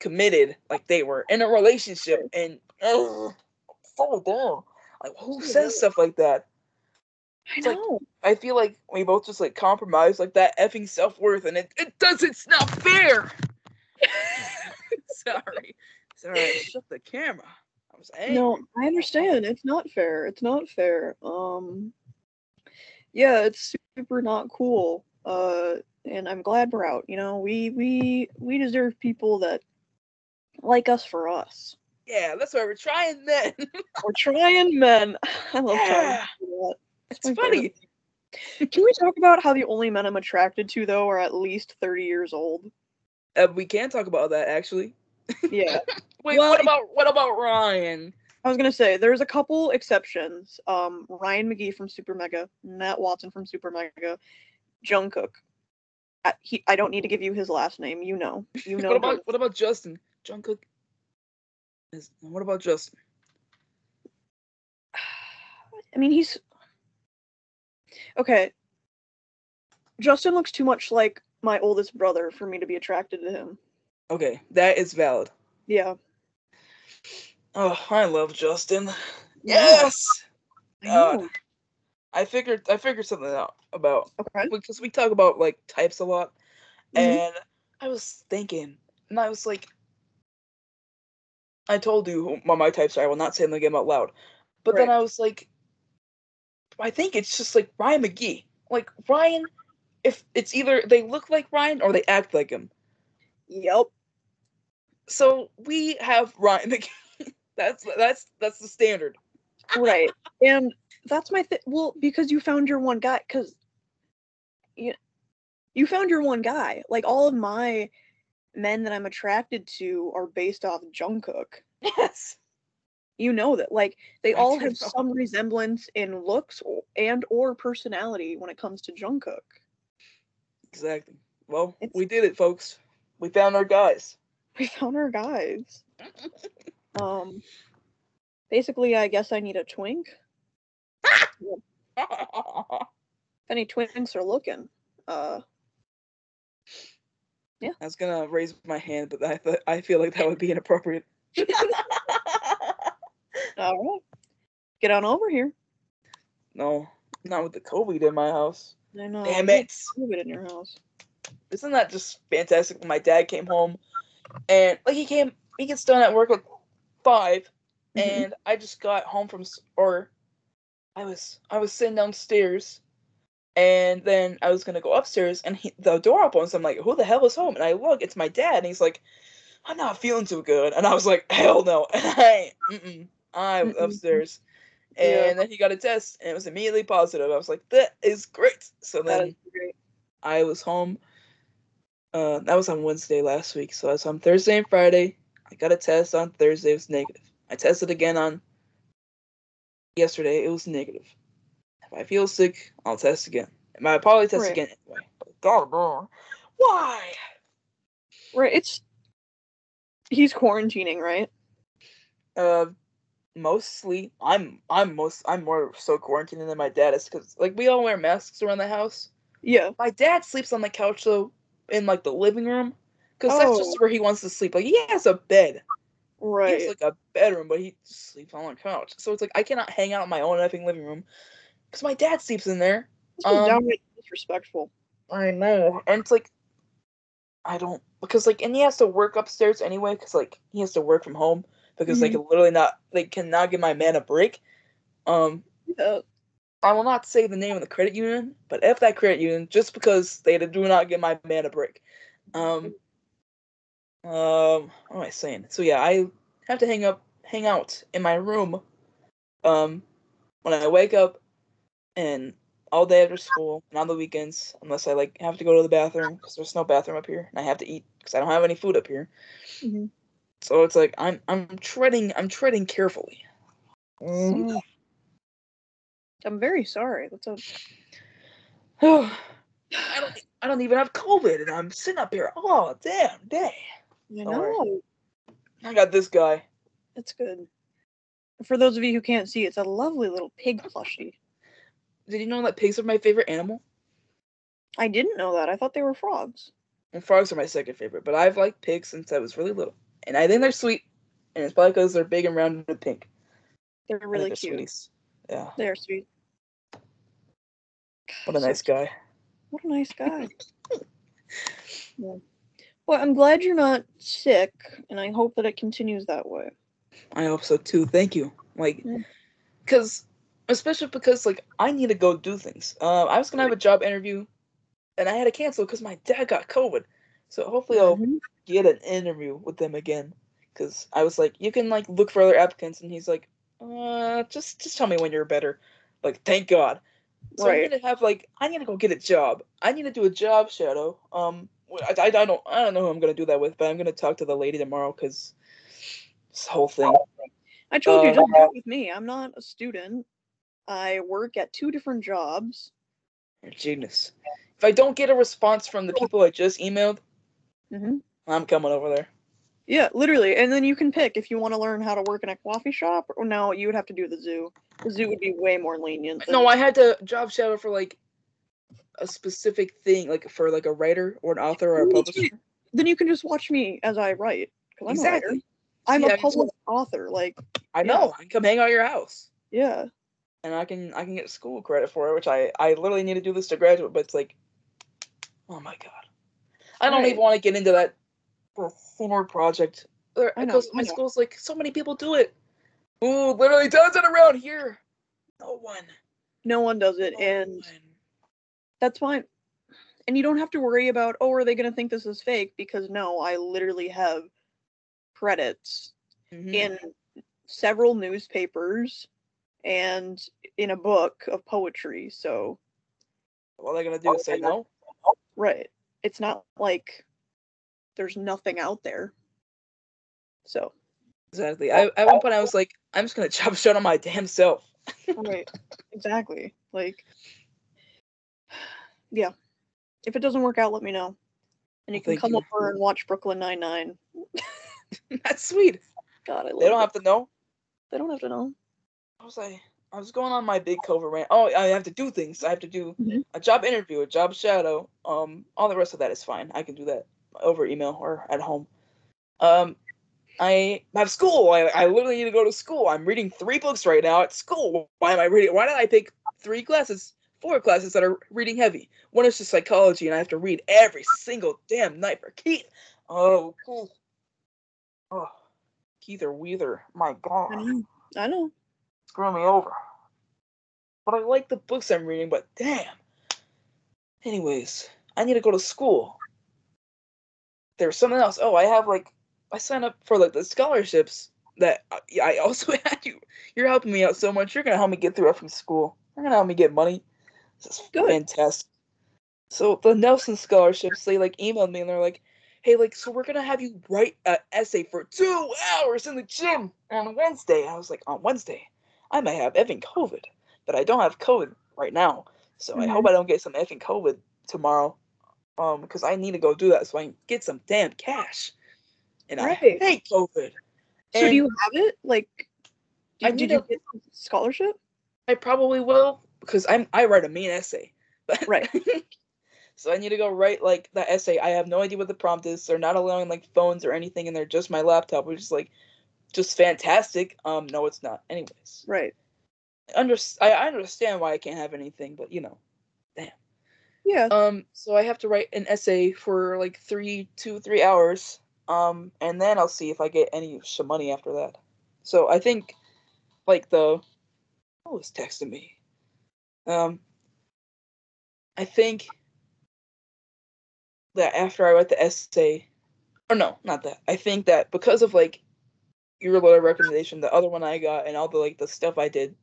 [SPEAKER 2] committed like they were in a relationship and ugh, so dumb. Like who says stuff like that?
[SPEAKER 1] I
[SPEAKER 2] It's like-
[SPEAKER 1] know.
[SPEAKER 2] I feel like we both just like compromise like that effing self worth, and it it does it's not fair. Sorry, I shut the camera. I was angry.
[SPEAKER 1] No, I understand. It's not fair. It's not fair. Um yeah, it's super not cool. Uh and I'm glad we're out. You know, we we we deserve people that like us for us.
[SPEAKER 2] Yeah, that's why we're trying men.
[SPEAKER 1] We're trying men. I love
[SPEAKER 2] Yeah.
[SPEAKER 1] trying. That.
[SPEAKER 2] it's funny.
[SPEAKER 1] favorite. Can we talk about how the only men I'm attracted to though are at least 30 years old?
[SPEAKER 2] Uh, we can talk about that actually.
[SPEAKER 1] Yeah.
[SPEAKER 2] Wait,
[SPEAKER 1] Well,
[SPEAKER 2] what about what about Ryan?
[SPEAKER 1] I was gonna say there's a couple exceptions. Um, Ryan McGee from Super Mega, Matt Watson from Super Mega, Jungkook. I, he, I don't need to give you his last name. You know. You know.
[SPEAKER 2] what about
[SPEAKER 1] him.
[SPEAKER 2] what about Justin? Jungkook. Is what about Justin?
[SPEAKER 1] I mean, he's okay. Justin looks too much like my oldest brother for me to be attracted to him.
[SPEAKER 2] Okay, that is valid.
[SPEAKER 1] Yeah.
[SPEAKER 2] Oh, I love Justin. Yes.
[SPEAKER 1] I
[SPEAKER 2] God. I figured I figured something out about
[SPEAKER 1] Okay.
[SPEAKER 2] because we talk about like types a lot,
[SPEAKER 1] Mhm.
[SPEAKER 2] and I was thinking, and I was like, I told you who my, my types are. I will not say them again out loud, but then I was like, I think it's just like Ryan McGee. Like Ryan, if it's either they look like Ryan or they act like him.
[SPEAKER 1] Yep.
[SPEAKER 2] So we have Ryan that's that's that's the standard.
[SPEAKER 1] right and that's my thing well because you found your one guy because you, you found your one guy like all of my men that i'm attracted to are based off jungkook
[SPEAKER 2] Yes.
[SPEAKER 1] you know that like they
[SPEAKER 2] I
[SPEAKER 1] all have some resemblance in looks and or personality when it comes to jungkook
[SPEAKER 2] Exactly. Well,
[SPEAKER 1] It's-
[SPEAKER 2] we did it, folks. We found our guys.
[SPEAKER 1] we found our guys um basically i guess i need a twink if any twinks are looking uh yeah.
[SPEAKER 2] I was gonna raise my hand, but I th- I feel like that would be inappropriate.
[SPEAKER 1] all right get on over here
[SPEAKER 2] no, not with the COVID in my house.
[SPEAKER 1] I know.
[SPEAKER 2] Damn it!
[SPEAKER 1] COVID in your house.
[SPEAKER 2] Isn't that just fantastic? When my dad came home, and like he came, he gets done at work like 5
[SPEAKER 1] Mhm.
[SPEAKER 2] and I just got home from or I was I was sitting downstairs, and then I was gonna go upstairs, and he, the door opens. I'm like, who the hell is home? And I look, it's my dad, and he's like, I'm not feeling too good, and I was like, hell no, and I mm-mm, I was
[SPEAKER 1] Mm-mm.
[SPEAKER 2] upstairs. And
[SPEAKER 1] Yeah.
[SPEAKER 2] then he got a test, and it was immediately positive. I was like, "That is great." So then
[SPEAKER 1] great.
[SPEAKER 2] I was home. Uh, that was on Wednesday last week. So I was home Thursday and Friday. I got a test on Thursday. It was negative. I tested again on yesterday. It was negative. If I feel sick, I'll test again. And I'll probably test
[SPEAKER 1] Right.
[SPEAKER 2] again anyway. God, no. Why?
[SPEAKER 1] Right. It's he's quarantining, right?
[SPEAKER 2] Uh, mostly I'm I'm most I'm more so quarantining than my dad is because like we all wear masks around the house.
[SPEAKER 1] Yeah.
[SPEAKER 2] My dad sleeps on the couch though, in like the living room, because that's
[SPEAKER 1] Oh.
[SPEAKER 2] just where he wants to sleep. Like he has a bed. He
[SPEAKER 1] Right.
[SPEAKER 2] has like a bedroom, but he sleeps on the couch. So it's like I cannot hang out in my own effing living room because my dad sleeps in there.
[SPEAKER 1] was
[SPEAKER 2] um,
[SPEAKER 1] downright disrespectful.
[SPEAKER 2] I know, and it's like I don't because like and he has to work upstairs anyway because like he has to work from home because they
[SPEAKER 1] Mhm.
[SPEAKER 2] can literally not they cannot give my man a break. Um,
[SPEAKER 1] Yeah.
[SPEAKER 2] I will not say the name of the credit union, but F that credit union just because they do not give my man a break. Um, um, what am I saying? So yeah, I have to hang up, hang out in my room, um, when I wake up, and all day after school and on the weekends, unless I like have to go to the bathroom because there's no bathroom up here, and I have to eat because I don't have any food up here.
[SPEAKER 1] Mhm.
[SPEAKER 2] So it's like I'm I'm treading I'm treading carefully. Mm.
[SPEAKER 1] I'm very sorry. That's a
[SPEAKER 2] I don't I don't even have COVID and I'm sitting up here all damn day.
[SPEAKER 1] you know.
[SPEAKER 2] I got this guy.
[SPEAKER 1] That's good. For those of you who can't see, it's a lovely little pig plushie.
[SPEAKER 2] Did you know that pigs are my favorite animal?
[SPEAKER 1] I didn't know that. I thought they were frogs.
[SPEAKER 2] And frogs are my second favorite, but I've liked pigs since I was really little. And I think they're sweet. And it's probably because they're big and round and pink.
[SPEAKER 1] They're really
[SPEAKER 2] they're
[SPEAKER 1] cute.
[SPEAKER 2] sweeties. Yeah.
[SPEAKER 1] They're sweet.
[SPEAKER 2] What a nice guy.
[SPEAKER 1] What a nice guy. yeah. Well, I'm glad you're not sick, and I hope that it continues that way.
[SPEAKER 2] I hope so too. Thank you. Like, because, especially because, like, I need to go do things. Uh, I was going to have a job interview, and I had to cancel because my dad got COVID. So hopefully I'll
[SPEAKER 1] Mhm.
[SPEAKER 2] get an interview with them again. Because I was like, you can, like, look for other applicants. And he's like, uh, just, just tell me when you're better. Like, thank God. So
[SPEAKER 1] Right.
[SPEAKER 2] need to have, like, I need to go get a job. I need to do a job shadow. Um, I, I, I don't, I don't know who I'm to do that with, but I'm to talk to the lady tomorrow because this whole thing.
[SPEAKER 1] I told you, just do it with me. I'm not a student. I work at two different jobs.
[SPEAKER 2] Genius. If I don't get a response from the people I just emailed,
[SPEAKER 1] hmm
[SPEAKER 2] I'm coming over there.
[SPEAKER 1] Yeah, literally. And then you can pick if you want to learn how to work in a coffee shop, or no, you would have to do the zoo. The zoo would be way more lenient.
[SPEAKER 2] No, I had to job shadow for like a specific thing, like for like a writer or an author or a publisher.
[SPEAKER 1] Then you can just watch me as I write. I'm a writer.
[SPEAKER 2] Exactly.
[SPEAKER 1] I'm
[SPEAKER 2] Yeah,
[SPEAKER 1] a published author. Like,
[SPEAKER 2] I know. I can come hang out your house,
[SPEAKER 1] yeah.
[SPEAKER 2] and I can I can get school credit for it, which I I literally need to do this to graduate. But it's like, oh my god, I don't
[SPEAKER 1] Right.
[SPEAKER 2] even want to get into that the senior project. Or-
[SPEAKER 1] I know,
[SPEAKER 2] Because
[SPEAKER 1] I
[SPEAKER 2] my school's like so many people do it. Ooh, literally does it around here. No one.
[SPEAKER 1] No one does it.
[SPEAKER 2] no
[SPEAKER 1] and
[SPEAKER 2] one.
[SPEAKER 1] that's fine. And you don't have to worry about, oh, are they going to think this is fake? Because no, I literally have credits
[SPEAKER 2] Mhm.
[SPEAKER 1] in several newspapers and in a book of poetry. So,
[SPEAKER 2] What are they gonna do? Say no?
[SPEAKER 1] right. It's not like there's nothing out there. So,
[SPEAKER 2] Exactly. I, at one point, I was like, I'm just gonna chop shit on my damn self.
[SPEAKER 1] right. exactly. Like, yeah. If it doesn't work out, let me know. And you can
[SPEAKER 2] thank
[SPEAKER 1] come
[SPEAKER 2] you.
[SPEAKER 1] over and watch Brooklyn Nine Nine.
[SPEAKER 2] That's sweet.
[SPEAKER 1] God, I love
[SPEAKER 2] They don't
[SPEAKER 1] it.
[SPEAKER 2] have to know.
[SPEAKER 1] They don't have to know.
[SPEAKER 2] I was like, I was going on my big cover rant. Oh, I have to do things. I have to do
[SPEAKER 1] Mhm.
[SPEAKER 2] a job interview, a job shadow. Um, all the rest of that is fine. I can do that over email or at home. Um, I have school. I, I literally need to go to school. I'm reading three books right now at school. Why am I reading? Why did I pick three classes? Four classes that are reading heavy. One is just psychology, and I have to read every single damn night for Keith. Oh, Keith. Oh, Keith or Weather. My
[SPEAKER 1] I
[SPEAKER 2] God
[SPEAKER 1] know. I know.
[SPEAKER 2] screw me over. But I like the books I'm reading, but damn. Anyways, I need to go to school. There's something else. Oh, I have like I signed up for like the scholarships that I- I also had you. You're helping me out so much. You're gonna help me get through it from school. You're gonna help me get money. This is
[SPEAKER 1] Good.
[SPEAKER 2] fantastic. So the Nelson scholarships, they like emailed me and they're like, "Hey, like, so we're gonna have you write an essay for two hours in the gym on Wednesday." I was like, "On Wednesday, I might have effing COVID, but I don't have COVID right now, so I hope mm-hmm. I don't get some effing COVID tomorrow, um, because I need to go do that so I can get some damn cash." And
[SPEAKER 1] Right.
[SPEAKER 2] I hate COVID.
[SPEAKER 1] So do you have it? Like,
[SPEAKER 2] I
[SPEAKER 1] Did
[SPEAKER 2] need
[SPEAKER 1] you
[SPEAKER 2] to-
[SPEAKER 1] get scholarship?
[SPEAKER 2] I probably will because I'm I write a mean essay. But
[SPEAKER 1] Right.
[SPEAKER 2] so I need to go write like the essay. I have no idea what the prompt is. They're not allowing like phones or anything, and they're just my laptop, which is like just fantastic. Um, no, it's not. Anyways,
[SPEAKER 1] Right.
[SPEAKER 2] under I, I understand why I can't have anything, but you know.
[SPEAKER 1] Yeah.
[SPEAKER 2] Um, so I have to write an essay for like three, two, three hours. Um, and then I'll see if I get any money after that. So I think, like the, who was texting me? Um, I think that after I write the essay, or no, not that. I think that because of like your little recommendation, the other one I got, and all the like the stuff I did,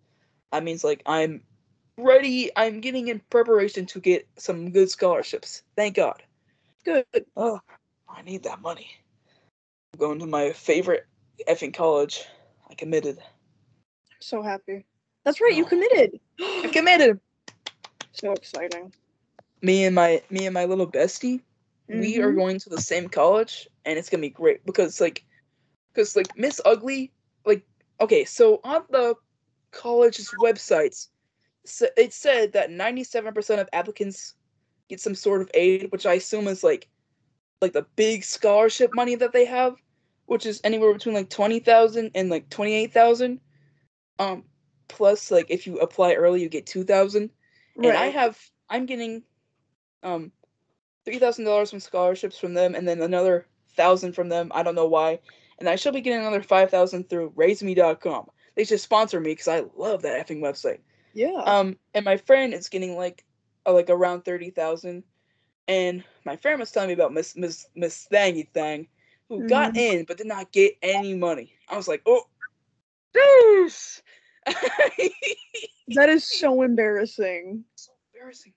[SPEAKER 2] that means like I'm ready. I'm getting in preparation to get some good scholarships. Thank God.
[SPEAKER 1] Good.
[SPEAKER 2] Oh, I need that money. I'm going to my favorite effing college. I committed.
[SPEAKER 1] I'm so happy. That's right. You
[SPEAKER 2] Oh.
[SPEAKER 1] committed.
[SPEAKER 2] I committed.
[SPEAKER 1] so exciting.
[SPEAKER 2] Me and my me and my little bestie, we are
[SPEAKER 1] Mhm.
[SPEAKER 2] going to the same college, and it's gonna be great because like, because like Miss Ugly, like okay, so on the college's websites, it said that ninety-seven percent of applicants get some sort of aid, which I assume is like, like the big scholarship money that they have, which is anywhere between like twenty thousand and like twenty-eight thousand. Um, plus like if you apply early, you get two thousand. And I have I'm getting um three thousand dollars from scholarships from them and then another thousand from them. I don't know why. And I should be getting another five thousand through raiseme.com. They should sponsor me because I love that effing website.
[SPEAKER 1] Yeah.
[SPEAKER 2] Um and my friend is getting like uh, like around thirty thousand. And my friend was telling me about Miss Miss Miss Thangy Thang, who got
[SPEAKER 1] Mhm.
[SPEAKER 2] in but did not get any money. I was like, oh, jeez.
[SPEAKER 1] that is so embarrassing.
[SPEAKER 2] so embarrassing.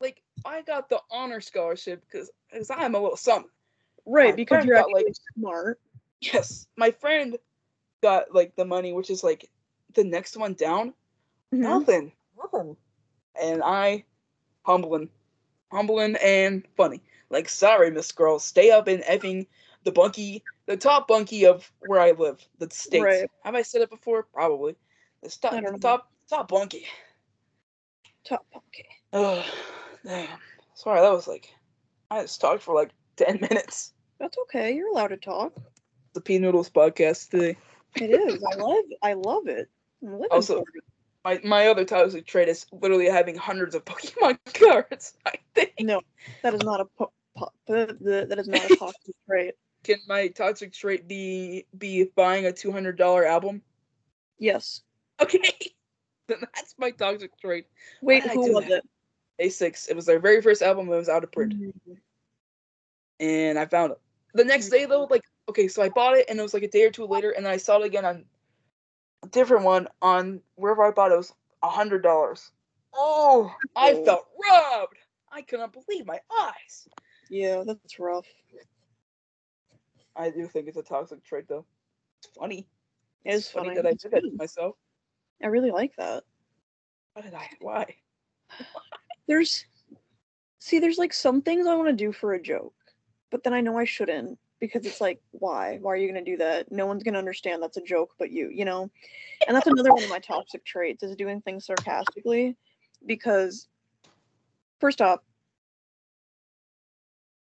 [SPEAKER 2] Like I got the honor scholarship because because I'm a little something.
[SPEAKER 1] Right,
[SPEAKER 2] My
[SPEAKER 1] because you're
[SPEAKER 2] got, like-
[SPEAKER 1] smart.
[SPEAKER 2] Yes, my friend got like the money, which is like the next one down.
[SPEAKER 1] Mhm.
[SPEAKER 2] Nothing, nothing. And I, humbling, humbling and funny. Like sorry, Miss Girl, stay up in effing the bunkie, the top bunkie of where I live, the states.
[SPEAKER 1] Right.
[SPEAKER 2] Have I said it before? Probably. The top,
[SPEAKER 1] I
[SPEAKER 2] top, top bunkie.
[SPEAKER 1] Top okay.
[SPEAKER 2] Oh, damn. Sorry, that was like, I just talked for like 10 minutes.
[SPEAKER 1] That's okay. You're allowed to talk.
[SPEAKER 2] The P Noodles podcast today.
[SPEAKER 1] It is. I love. I love it. I'm living
[SPEAKER 2] Also-
[SPEAKER 1] for it.
[SPEAKER 2] My my other toxic trait is literally having hundreds of Pokemon cards. I think.
[SPEAKER 1] No, that is not a po- po- the, the, that is not a toxic trait.
[SPEAKER 2] Can my toxic trait be be buying a two hundred dollar album?
[SPEAKER 1] Yes.
[SPEAKER 2] Okay, then that's my toxic trait.
[SPEAKER 1] Wait,
[SPEAKER 2] I
[SPEAKER 1] who was
[SPEAKER 2] that?
[SPEAKER 1] it?
[SPEAKER 2] A6. It was their very first album. It was out of print,
[SPEAKER 1] Mm.
[SPEAKER 2] and I found it. The next day though, like okay, so I bought it, and it was like a day or two later, and then I saw it again on different one on wherever I bought it. Was a hundred dollars. Oh, I felt robbed. I couldn't believe my eyes.
[SPEAKER 1] Yeah, that's rough.
[SPEAKER 2] I do think it's a toxic trait, though. It's funny.
[SPEAKER 1] It is
[SPEAKER 2] It's funny,
[SPEAKER 1] funny.
[SPEAKER 2] that I did that to myself.
[SPEAKER 1] I really like that.
[SPEAKER 2] Why did I? Why?
[SPEAKER 1] There's, see, there's like some things I want to do for a joke, but then I know I shouldn't because it's like, why? Why are you gonna do that? No one's gonna understand that's a joke, but you, you know. And that's another one of my toxic traits is doing things sarcastically, because, first off,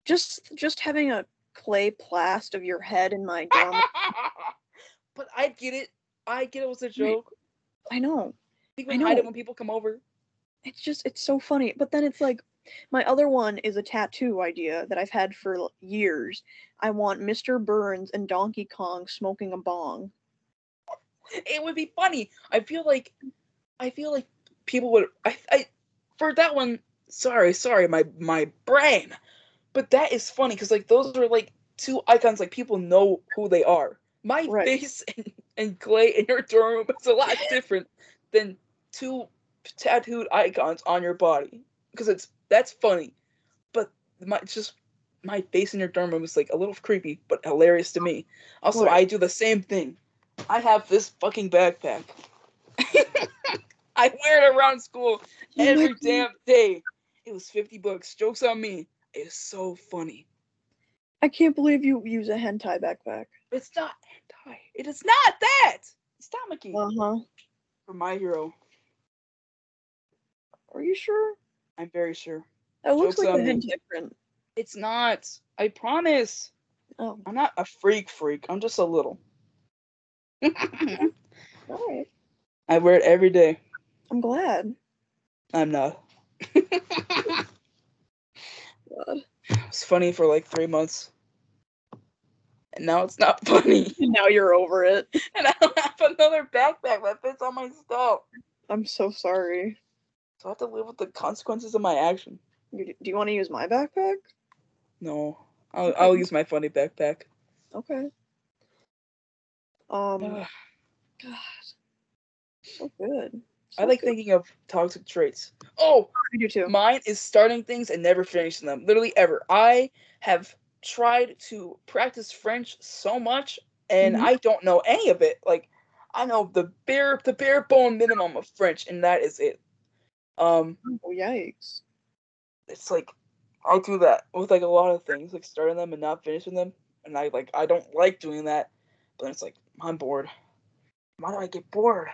[SPEAKER 1] just just having a clay plast of your head in my dorm.
[SPEAKER 2] but I get it. I get it was a joke.
[SPEAKER 1] I know. I
[SPEAKER 2] can hide
[SPEAKER 1] know.
[SPEAKER 2] it when people come over.
[SPEAKER 1] it's just it's so funny but then it's like my other one is a tattoo idea that i've had for years i want mr burns and donkey kong smoking a bong
[SPEAKER 2] It would be funny. I feel like, I feel like people would. I, I, for that one. Sorry, sorry, my my brain. But that is funny because like those are like two icons. Like people know who they are. My
[SPEAKER 1] Right.
[SPEAKER 2] face and, and Clay in your dorm room is a lot different than two tattooed icons on your body because it's that's funny. But my just my face in your dorm room is like a little creepy but hilarious to me. Also. I do the same thing. I have this fucking backpack. I wear it around school
[SPEAKER 1] my
[SPEAKER 2] every damn day. It was 50 bucks. Jokes on me. It's so funny.
[SPEAKER 1] i can't believe you use a hentai backpack
[SPEAKER 2] It's not hentai. It is not that. It's Tamaki
[SPEAKER 1] Uh huh.
[SPEAKER 2] for My Hero.
[SPEAKER 1] Are you sure?
[SPEAKER 2] I'm very sure.
[SPEAKER 1] That looks
[SPEAKER 2] Joke's
[SPEAKER 1] like a
[SPEAKER 2] on me. It's not. I promise.
[SPEAKER 1] Oh,
[SPEAKER 2] I'm not a freak freak. I'm just a little.
[SPEAKER 1] all right.
[SPEAKER 2] I wear it every day.
[SPEAKER 1] I'm glad.
[SPEAKER 2] I'm not.
[SPEAKER 1] God.
[SPEAKER 2] It's funny for like three months. And now it's not funny.
[SPEAKER 1] Now you're over it.
[SPEAKER 2] And I don't have another backpack that fits all my stuff.
[SPEAKER 1] I'm so sorry.
[SPEAKER 2] So I have to live with the consequences of my action.
[SPEAKER 1] You, do you want to use my backpack?
[SPEAKER 2] No. I'll, I'll use my funny backpack.
[SPEAKER 1] Okay. Um.
[SPEAKER 2] Ugh.
[SPEAKER 1] God. So good.
[SPEAKER 2] I like
[SPEAKER 1] good.
[SPEAKER 2] thinking of toxic traits. Oh,
[SPEAKER 1] I do too.
[SPEAKER 2] mine is starting things and never finishing them. Literally ever. I have tried to practice French so much and
[SPEAKER 1] Mhm.
[SPEAKER 2] I don't know any of it. Like I know the bare the bare bone minimum of French and that is it. Um
[SPEAKER 1] Oh, yikes.
[SPEAKER 2] it's like I do that with like a lot of things, like starting them and not finishing them. And I like I don't like doing that. But then it's like I'm bored. Why do I get bored?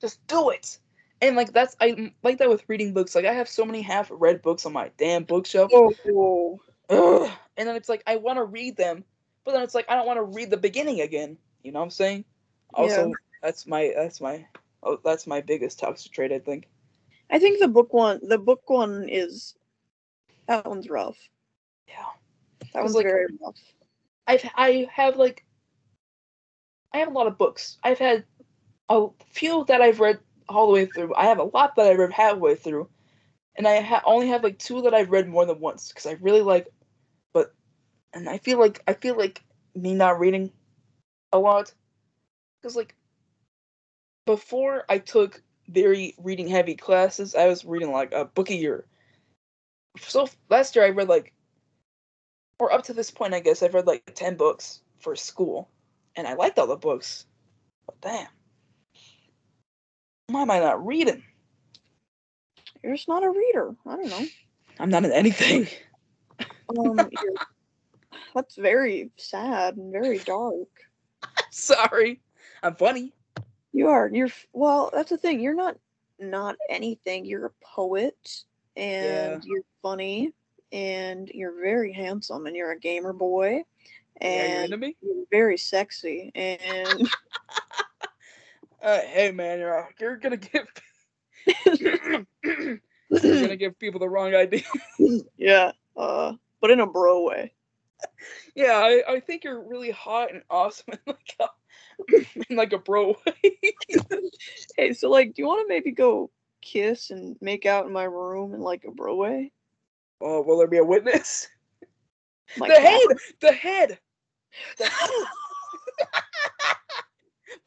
[SPEAKER 2] Just do it. And like that's I like that with reading books. Like I have so many half read books on my damn bookshelf.
[SPEAKER 1] Oh,
[SPEAKER 2] Ugh. And then it's like I want to read them, but then it's like I don't want to read the beginning again. You know what I'm saying? Also,
[SPEAKER 1] Yeah.
[SPEAKER 2] that's my that's my oh, that's my biggest toxic trait. I think.
[SPEAKER 1] I think the book one, the book one is that one's rough.
[SPEAKER 2] Yeah.
[SPEAKER 1] That was
[SPEAKER 2] like-
[SPEAKER 1] very rough.
[SPEAKER 2] I've I have like I have a lot of books. I've had a few that I've read all the way through. I have a lot that I've read halfway through, and I ha- only have like two that I've read more than once because I really like. But, and I feel like I feel like me not reading a lot, because like before I took very reading heavy classes, I was reading like a book a year. So last year I read like or up to this point, I guess I've read like ten books for school, and I liked all the books. But damn, why am I not reading?
[SPEAKER 1] You're just not a reader. I don't know.
[SPEAKER 2] I'm not in anything.
[SPEAKER 1] Um, that's very sad and very dark.
[SPEAKER 2] Sorry, I'm funny.
[SPEAKER 1] You are. You're. Well, that's the thing. You're not not anything. You're a poet, and you're funny, and you're very handsome, and you're a gamer boy, and
[SPEAKER 2] me?
[SPEAKER 1] you're very sexy, and
[SPEAKER 2] Uh, hey man, you're you're gonna give you're gonna give people the wrong idea.
[SPEAKER 1] yeah. Uh, but in a bro way.
[SPEAKER 2] yeah, I, I think you're really hot and awesome in like in like a bro way.
[SPEAKER 1] Hey, so like, do you want to maybe go kiss and make out in my room in like a bro way?
[SPEAKER 2] oh, will there be a witness?
[SPEAKER 1] My
[SPEAKER 2] the
[SPEAKER 1] cat-
[SPEAKER 2] head, the head, the head.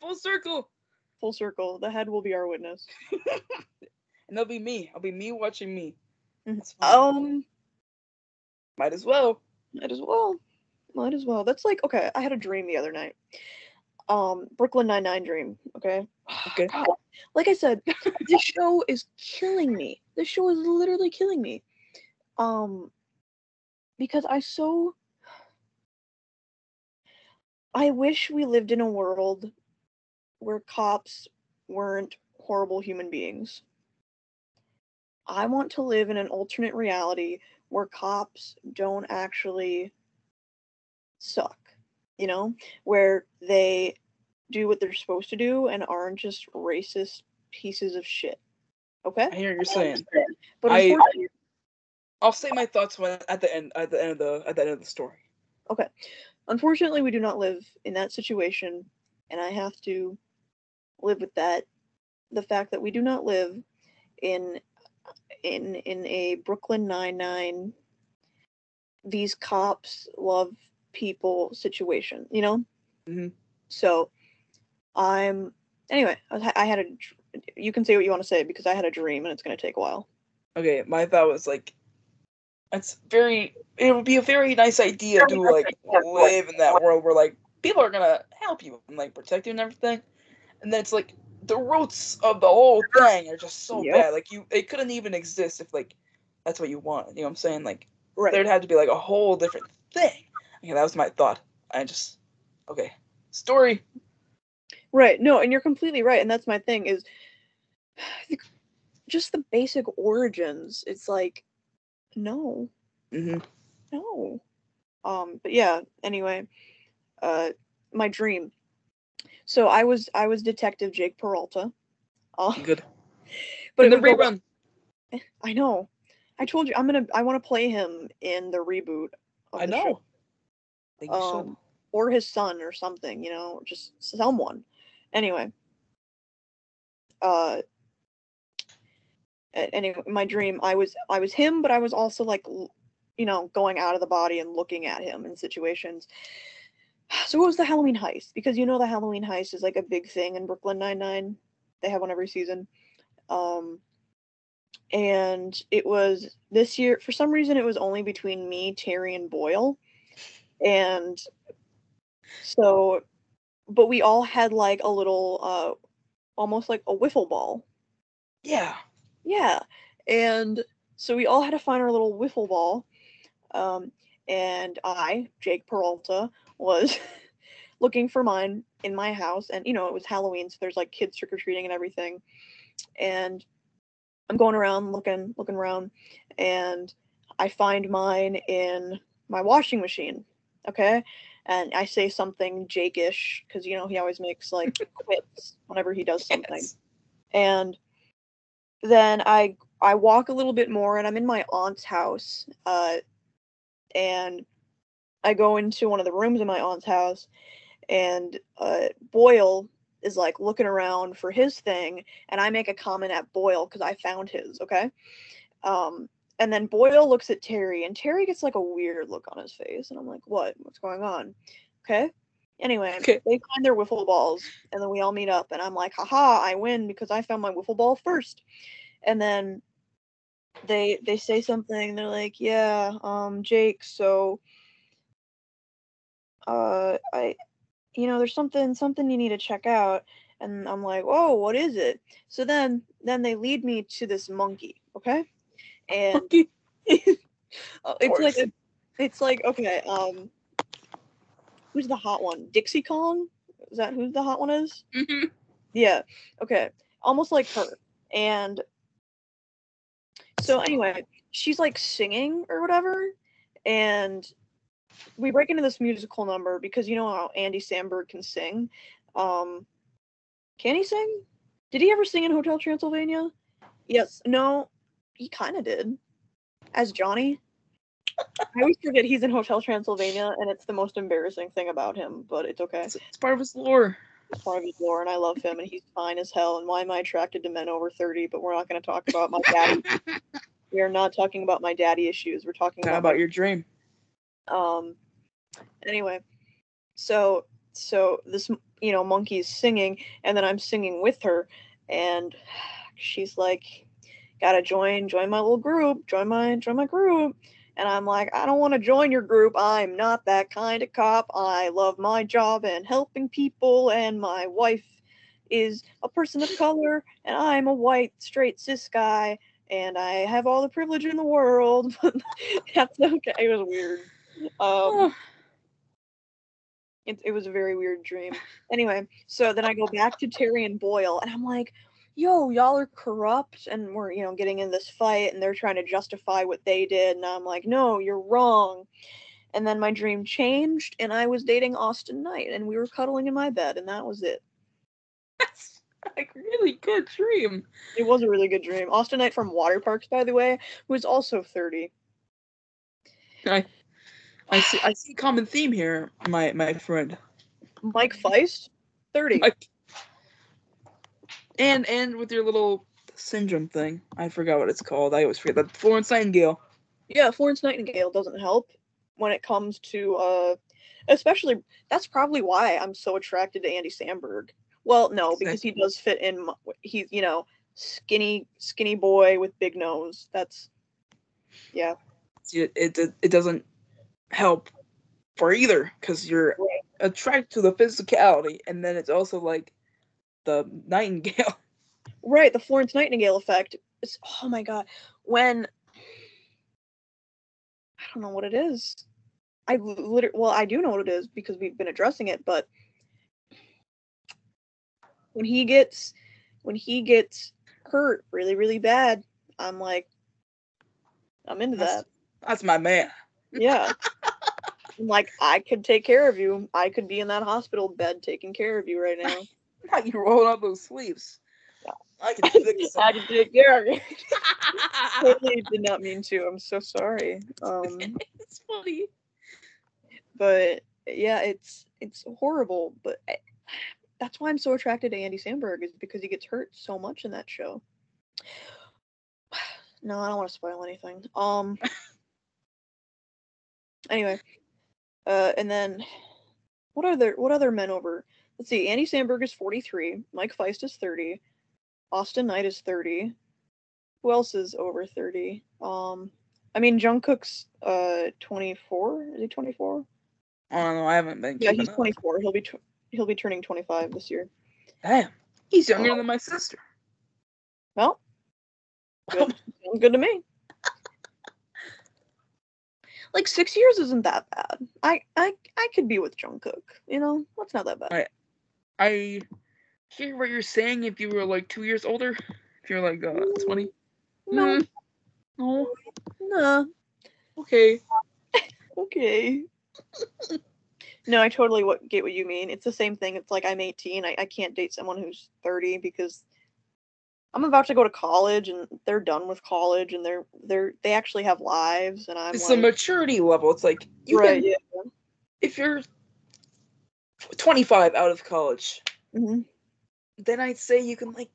[SPEAKER 2] Full circle.
[SPEAKER 1] Full circle. The head will be our witness.
[SPEAKER 2] And that'll be me. I'll be me watching me.
[SPEAKER 1] Mhm.
[SPEAKER 2] Fine.
[SPEAKER 1] Um,
[SPEAKER 2] Might as well.
[SPEAKER 1] might as well. Might as well. That's like okay. I had a dream the other night. Um, Brooklyn Nine Nine dream. Okay.
[SPEAKER 2] Okay.
[SPEAKER 1] God, like I said, this show is killing me. This show is literally killing me. Um, because I so. I wish we lived in a world where cops weren't horrible human beings. I want to live in an alternate reality where cops don't actually suck, you know, where they do what they're supposed to do and aren't just racist pieces of shit. Okay?
[SPEAKER 2] I hear what you're saying.
[SPEAKER 1] But
[SPEAKER 2] I, I'll say my thoughts at the end at the end of the at the end of the story. Okay.
[SPEAKER 1] Unfortunately we do not live in that situation and I have to live with that the fact that we do not live in in in a Brooklyn Nine-Nine these cops love people situation, you know?
[SPEAKER 2] Mhm.
[SPEAKER 1] So I'm anyway, I was- I had a you can say what you want to say because I had a dream and it's going to take a while.
[SPEAKER 2] Okay, my thought was like, it's very. It would be a very nice idea to like live in that world where like people are gonna help you and like protect you and everything, and then it's like the roots of the whole thing are just so
[SPEAKER 1] Yep.
[SPEAKER 2] bad. Like you, it couldn't even exist if like that's what you want. You know what I'm saying? Like
[SPEAKER 1] Right.
[SPEAKER 2] there'd have to be like a whole different thing. Okay, that was my thought. I just okay. Story.
[SPEAKER 1] Right. No, and you're completely right. And that's my thing is just the basic origins. It's like, no,
[SPEAKER 2] hmm
[SPEAKER 1] no. Um, but yeah, anyway, uh my dream. So I was I was Detective Jake Peralta. Uh,
[SPEAKER 2] Good.
[SPEAKER 1] but
[SPEAKER 2] in the
[SPEAKER 1] go-
[SPEAKER 2] rerun.
[SPEAKER 1] I know. I told you I'm gonna I wanna play him in the reboot
[SPEAKER 2] I
[SPEAKER 1] know. show.
[SPEAKER 2] Know. Think you should.
[SPEAKER 1] um, or his son or something, you know, or just someone. Anyway, uh, anyway, my dream, I was I was him, but I was also like, you know, going out of the body and looking at him in situations. So what was the Halloween heist? Because you know the Halloween heist is like a big thing in Brooklyn Nine Nine. They have one every season. Um, and it was this year for some reason it was only between me, Terry, and Boyle. And so but we all had like a little uh almost like a wiffle ball.
[SPEAKER 2] yeah.
[SPEAKER 1] Yeah. And so we all had to find our little wiffle ball. Um and I, Jake Peralta, was looking for mine in my house and you know it was Halloween so there's like kids trick or treating and everything. And I'm going around looking looking around and I find mine in my washing machine. Okay? And I say something Jake-ish because you know he always makes like quips whenever he does something
[SPEAKER 2] Yes.
[SPEAKER 1] and then I I walk a little bit more and I'm in my aunt's house uh and I go into one of the rooms in my aunt's house and uh Boyle is like looking around for his thing and I make a comment at Boyle cuz I found his, okay? Um and then Boyle looks at Terry and Terry gets like a weird look on his face and I'm like, "What? What's going on?" Okay? Anyway,
[SPEAKER 2] Okay.
[SPEAKER 1] they find their wiffle balls and then we all meet up and I'm like, haha, I win because I found my wiffle ball first. And then they they say something, they're like, Yeah, um, Jake, so uh I you know, there's something something you need to check out. And I'm like, Whoa, what is it? So then then they lead me to this monkey, okay? And uh, it's like a, it's like okay, um who's the hot one? Dixie Kong? Is that who the hot one is?
[SPEAKER 2] Mhm.
[SPEAKER 1] Yeah. Okay. Almost like her. And so anyway, she's like singing or whatever, and we break into this musical number because you know how Andy Samberg can sing. Um can he sing? Did he ever sing in Hotel Transylvania? Yes. No, he kind of did. As Johnny. I always forget he's in Hotel Transylvania, and it's the most embarrassing thing about him, but it's okay
[SPEAKER 2] It's, it's part of his lore.
[SPEAKER 1] part of his lore, and I love him, and he's fine as hell. And why am I attracted to men over thirty? But we're not going to talk about my daddy. we are not talking about my daddy issues. We're talking about,
[SPEAKER 2] about your dream?
[SPEAKER 1] um. Anyway, so so this you know monkey's singing, and then I'm singing with her, and she's like, "Gotta join join my little group, join my join my group." And I'm like, I don't want to join your group. I'm not that kind of cop. I love my job and helping people, and my wife is a person of color, and I'm a white, straight, cis guy, and I have all the privilege in the world. But that's okay. It was weird. Um, it, it was a very weird dream. Anyway, so then I go back to Terry and Boyle, and I'm like, yo, y'all are corrupt, and we're, you know, getting in this fight, and they're trying to justify what they did, and I'm like, no, you're wrong. And then my dream changed, and I was dating Awsten Knight, and we were cuddling in my bed, and that was it.
[SPEAKER 2] that's like really good dream.
[SPEAKER 1] It was a really good dream. Austin Knight from Waterparks, by the way, who is also 30.
[SPEAKER 2] I I see I see a common theme here, my my friend.
[SPEAKER 1] Mike Faist, 30.
[SPEAKER 2] Like, and and with your little syndrome thing, I forgot what it's called. I always forget that Florence Nightingale.
[SPEAKER 1] yeah, Florence Nightingale doesn't help when it comes to uh especially that's probably why I'm so attracted to Andy Samberg. Well, no, because he does fit in he's, you know, skinny skinny boy with big nose. That's yeah.
[SPEAKER 2] It it, it doesn't help for either because you're
[SPEAKER 1] Right.
[SPEAKER 2] attracted to the physicality, and then it's also like the Nightingale.
[SPEAKER 1] Right, the Florence Nightingale effect. It's, oh my god. When I don't know what it is. I literally well, I do know what it is because we've been addressing it, but when he gets when he gets hurt really really bad, I'm like, I'm into
[SPEAKER 2] That's-
[SPEAKER 1] that.
[SPEAKER 2] That's my man.
[SPEAKER 1] Yeah. I'm like, I could take care of you. I could be in that hospital bed taking care of you right now.
[SPEAKER 2] Not you rolling up those sleeves.
[SPEAKER 1] Yeah.
[SPEAKER 2] I can fix
[SPEAKER 1] I
[SPEAKER 2] them.
[SPEAKER 1] could take care totally did not mean to. I'm so sorry. Um,
[SPEAKER 2] it's funny.
[SPEAKER 1] but yeah, it's it's horrible. But I, that's why I'm so attracted to Andy Samberg is because he gets hurt so much in that show. No, I don't want to spoil anything. Um. anyway, uh, and then what other what other men over? Let's see. Andy Samberg is 43. Mike Faist is 30. Awsten Knight is 30. Who else is over 30? Um, I mean, Jungkook's uh 24. Is he 24?
[SPEAKER 2] I don't know. I haven't been.
[SPEAKER 1] Yeah, he's
[SPEAKER 2] up.
[SPEAKER 1] 24. He'll be tw- he'll be turning 25 this year.
[SPEAKER 2] Damn, he's younger
[SPEAKER 1] Oh.
[SPEAKER 2] than my sister.
[SPEAKER 1] Well, good. good to me. Like six years isn't that bad. I I I could be with Jungkook. You know, that's not that bad.
[SPEAKER 2] Right. I hear what you're saying. If you were like two years older, if you're like uh, twenty.
[SPEAKER 1] No,
[SPEAKER 2] Mm, no.
[SPEAKER 1] nah,
[SPEAKER 2] Okay.
[SPEAKER 1] okay. no, I totally what, get what you mean. It's the same thing. It's like I'm 18. I, I can't date someone who's 30 because I'm about to go to college and they're done with college and they're they're they actually have lives and I'm
[SPEAKER 2] It's
[SPEAKER 1] like
[SPEAKER 2] a maturity level. It's like you
[SPEAKER 1] right,
[SPEAKER 2] can,
[SPEAKER 1] yeah.
[SPEAKER 2] if you're 25 out of college,
[SPEAKER 1] hmm
[SPEAKER 2] then I'd say you can like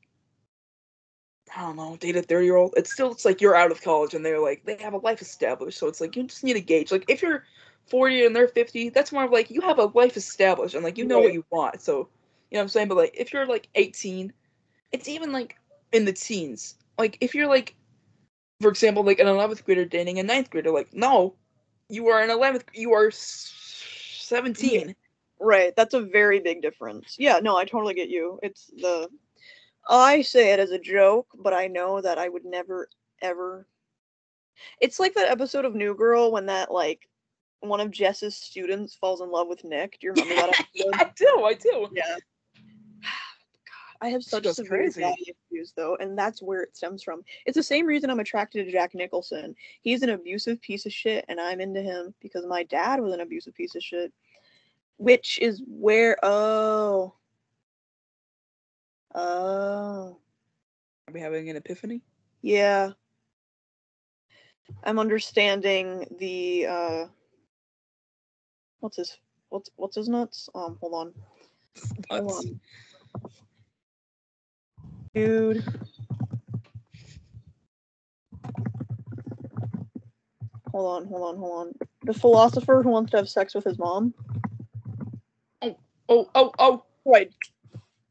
[SPEAKER 2] I don't know, date a 30 year old. It's still it's like you're out of college and they're like they have a life established. So it's like you just need a gauge. Like if you're 40 and they're 50, that's more of like you have a life established and like you know what you want. So you know what I'm saying? But like if you're like 18, it's even like in the teens. Like if you're like for example, like an 11th grader dating a 9th grader, like no, you are an 11th you are s- 17.
[SPEAKER 1] Right. That's a very big difference. Yeah, no, I totally get you. It's the I say it as a joke, but I know that I would never ever It's like that episode of New Girl when that like one of Jess's students falls in love with Nick. Do you remember that episode?
[SPEAKER 2] yeah, I do, I do.
[SPEAKER 1] yeah. I have such severe
[SPEAKER 2] crazy.
[SPEAKER 1] daddy issues though, and that's where it stems from. It's the same reason I'm attracted to Jack Nicholson. He's an abusive piece of shit, and I'm into him because my dad was an abusive piece of shit. Which is where oh oh
[SPEAKER 2] Are we having an epiphany?
[SPEAKER 1] yeah. I'm understanding the uh what's his what's what's his nuts? Um hold on. Hold on. Dude. Hold on, hold on, hold on. The philosopher who wants to have sex with his mom?
[SPEAKER 2] Oh, oh, oh,
[SPEAKER 1] Right.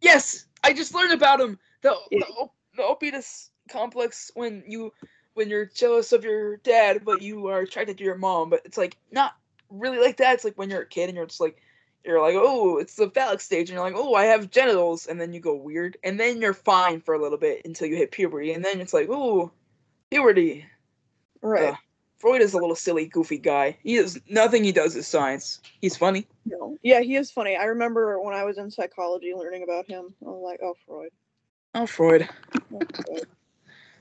[SPEAKER 2] yes! I just learned about him. The the, the complex when you when you're jealous of your dad, but you are attracted to your mom. But it's like not really like that. It's like when you're a kid and you're just like you're like, oh, it's the phallic stage, and you're like, oh, I have genitals, and then you go weird, and then you're fine for a little bit until you hit puberty, and then it's like, oh, puberty.
[SPEAKER 1] Right.
[SPEAKER 2] Ugh. Freud is a little silly, goofy guy. He is nothing he does is science. He's funny.
[SPEAKER 1] No. Yeah, he is funny. I remember when I was in psychology learning about him. I was like, oh Freud.
[SPEAKER 2] Oh, Freud.
[SPEAKER 1] Oh, Freud.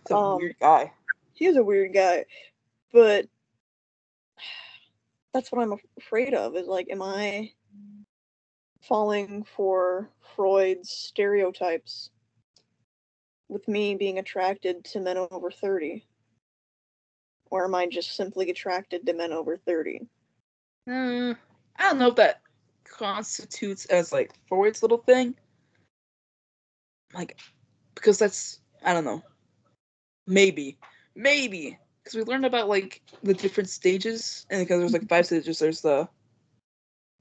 [SPEAKER 2] He's a
[SPEAKER 1] Um,
[SPEAKER 2] weird guy.
[SPEAKER 1] he is a weird guy but that's what i'm afraid of is like am i falling for freud's stereotypes with me being attracted to men over 30 or am i just simply attracted to men over 30
[SPEAKER 2] Uh, I don't know if that constitutes as like Freud's little thing. Like, because that's I don't know. Maybe, maybe because we learned about like the different stages, and because there's like five stages. There's the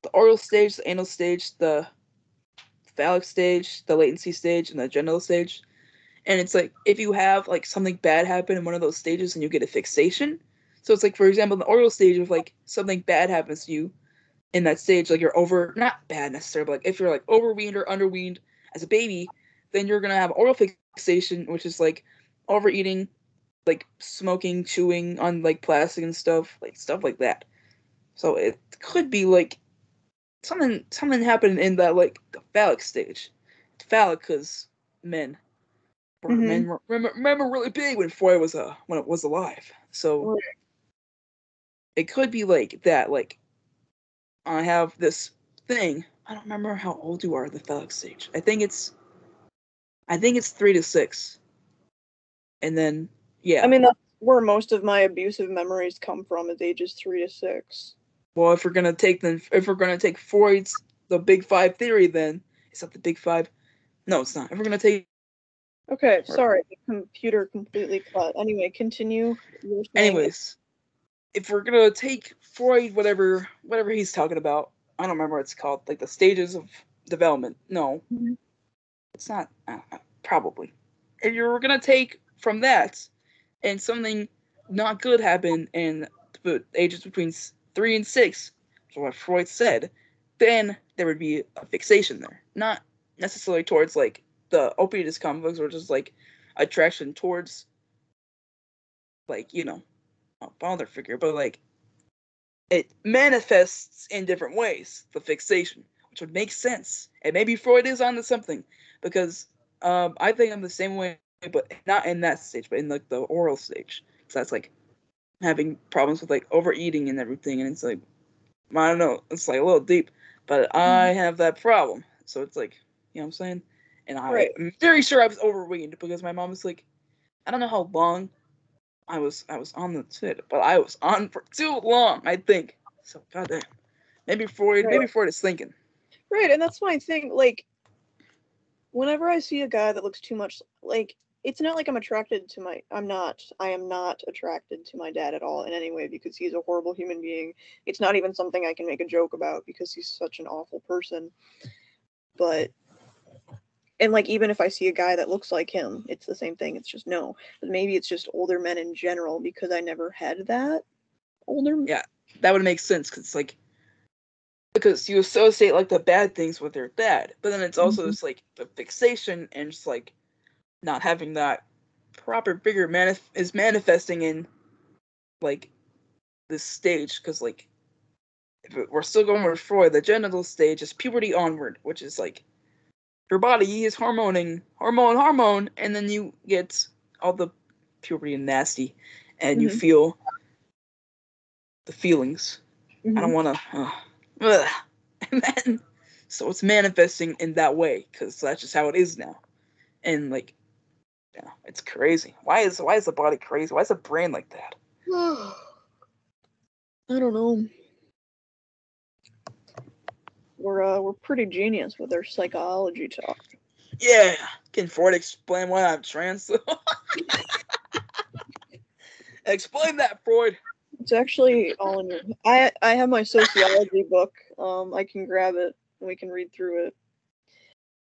[SPEAKER 2] the oral stage, the anal stage, the phallic stage, the latency stage, and the genital stage. And it's like if you have like something bad happen in one of those stages and you get a fixation. So it's like for example, in the oral stage, if like something bad happens to you in that stage, like you're over not bad necessarily, but like if you're like overweaned or underweaned as a baby, then you're gonna have oral fixation, which is like overeating, like smoking, chewing on like plastic and stuff, like stuff like that. So it could be like something something happened in that like the phallic stage. phallic because men.
[SPEAKER 1] Mhm.
[SPEAKER 2] Men were, remember, really big when Foy was uh when it was alive. So
[SPEAKER 1] Right.
[SPEAKER 2] it could be like that. Like I have this thing. I don't remember how old you are at the phallic stage. I think it's I think it's three to six. And then yeah.
[SPEAKER 1] I mean, that's where most of my abusive memories come from, is ages three to six.
[SPEAKER 2] Well, if we're gonna take the if we're gonna take Freud's the Big Five theory, then is that the Big Five? No, it's not. If we're gonna take
[SPEAKER 1] Okay, sorry, the computer completely cut. Anyway, continue. You were saying-
[SPEAKER 2] anyways, if we're gonna take Freud, whatever whatever he's talking about, I don't remember what it's called, like the stages of development. No,
[SPEAKER 1] Mhm.
[SPEAKER 2] it's not. Uh, uh, probably. If you're gonna take from that, and something not good happened in the ages between three and six, so what Freud said, then there would be a fixation there, not necessarily towards like the Oedipus complex or just like attraction towards like you know a father figure, but like it manifests in different ways. The fixation, which would make sense, and maybe Freud is onto something because um, I think I'm the same way, but not in that stage, but in like the oral stage. So that's like having problems with like overeating and everything, and it's like I don't know, it's like a little deep, but I have that problem. So it's like you know what I'm saying, and I,
[SPEAKER 1] Right.
[SPEAKER 2] I'm very sure I was overweight because my mom was like, I don't know how long I was I was on the tit, but I was on for too long, I think. So goddamn. Maybe Freud, maybe
[SPEAKER 1] Right.
[SPEAKER 2] Freud is thinking.
[SPEAKER 1] Right, and that's my thing. Like, whenever I see a guy that looks too much like, it's not like I'm attracted to my. I'm not. I am not attracted to my dad at all in any way because he's a horrible human being. It's not even something I can make a joke about because he's such an awful person. But, and like, even if I see a guy that looks like him, it's the same thing. It's just no. But maybe it's just older men in general because I never had that. Older.
[SPEAKER 2] Yeah. That would make sense because it's like because you associate like the bad things with their dad, but then it's also
[SPEAKER 1] Mhm.
[SPEAKER 2] just like the fixation and just like not having that proper figure manif- is manifesting in like this stage because like we're still going with Freud, the genital stage is puberty onward, which is like your body is hormoning, hormone, hormone, and then you get all the puberty and nasty, and you
[SPEAKER 1] Mhm.
[SPEAKER 2] feel the feelings. I
[SPEAKER 1] Mhm.
[SPEAKER 2] don't want to. Uh, and then, so it's manifesting in that way because that's just how it is now, and like, yeah, it's crazy. Why is why is the body crazy? Why is the brain like that?
[SPEAKER 1] I don't know. We're uh we're pretty genius with our psychology talk.
[SPEAKER 2] Yeah, can Freud explain why I'm trans? explain that, Freud.
[SPEAKER 1] It's actually all in your. I I have my sociology book. Um, I can grab it and we can read through it.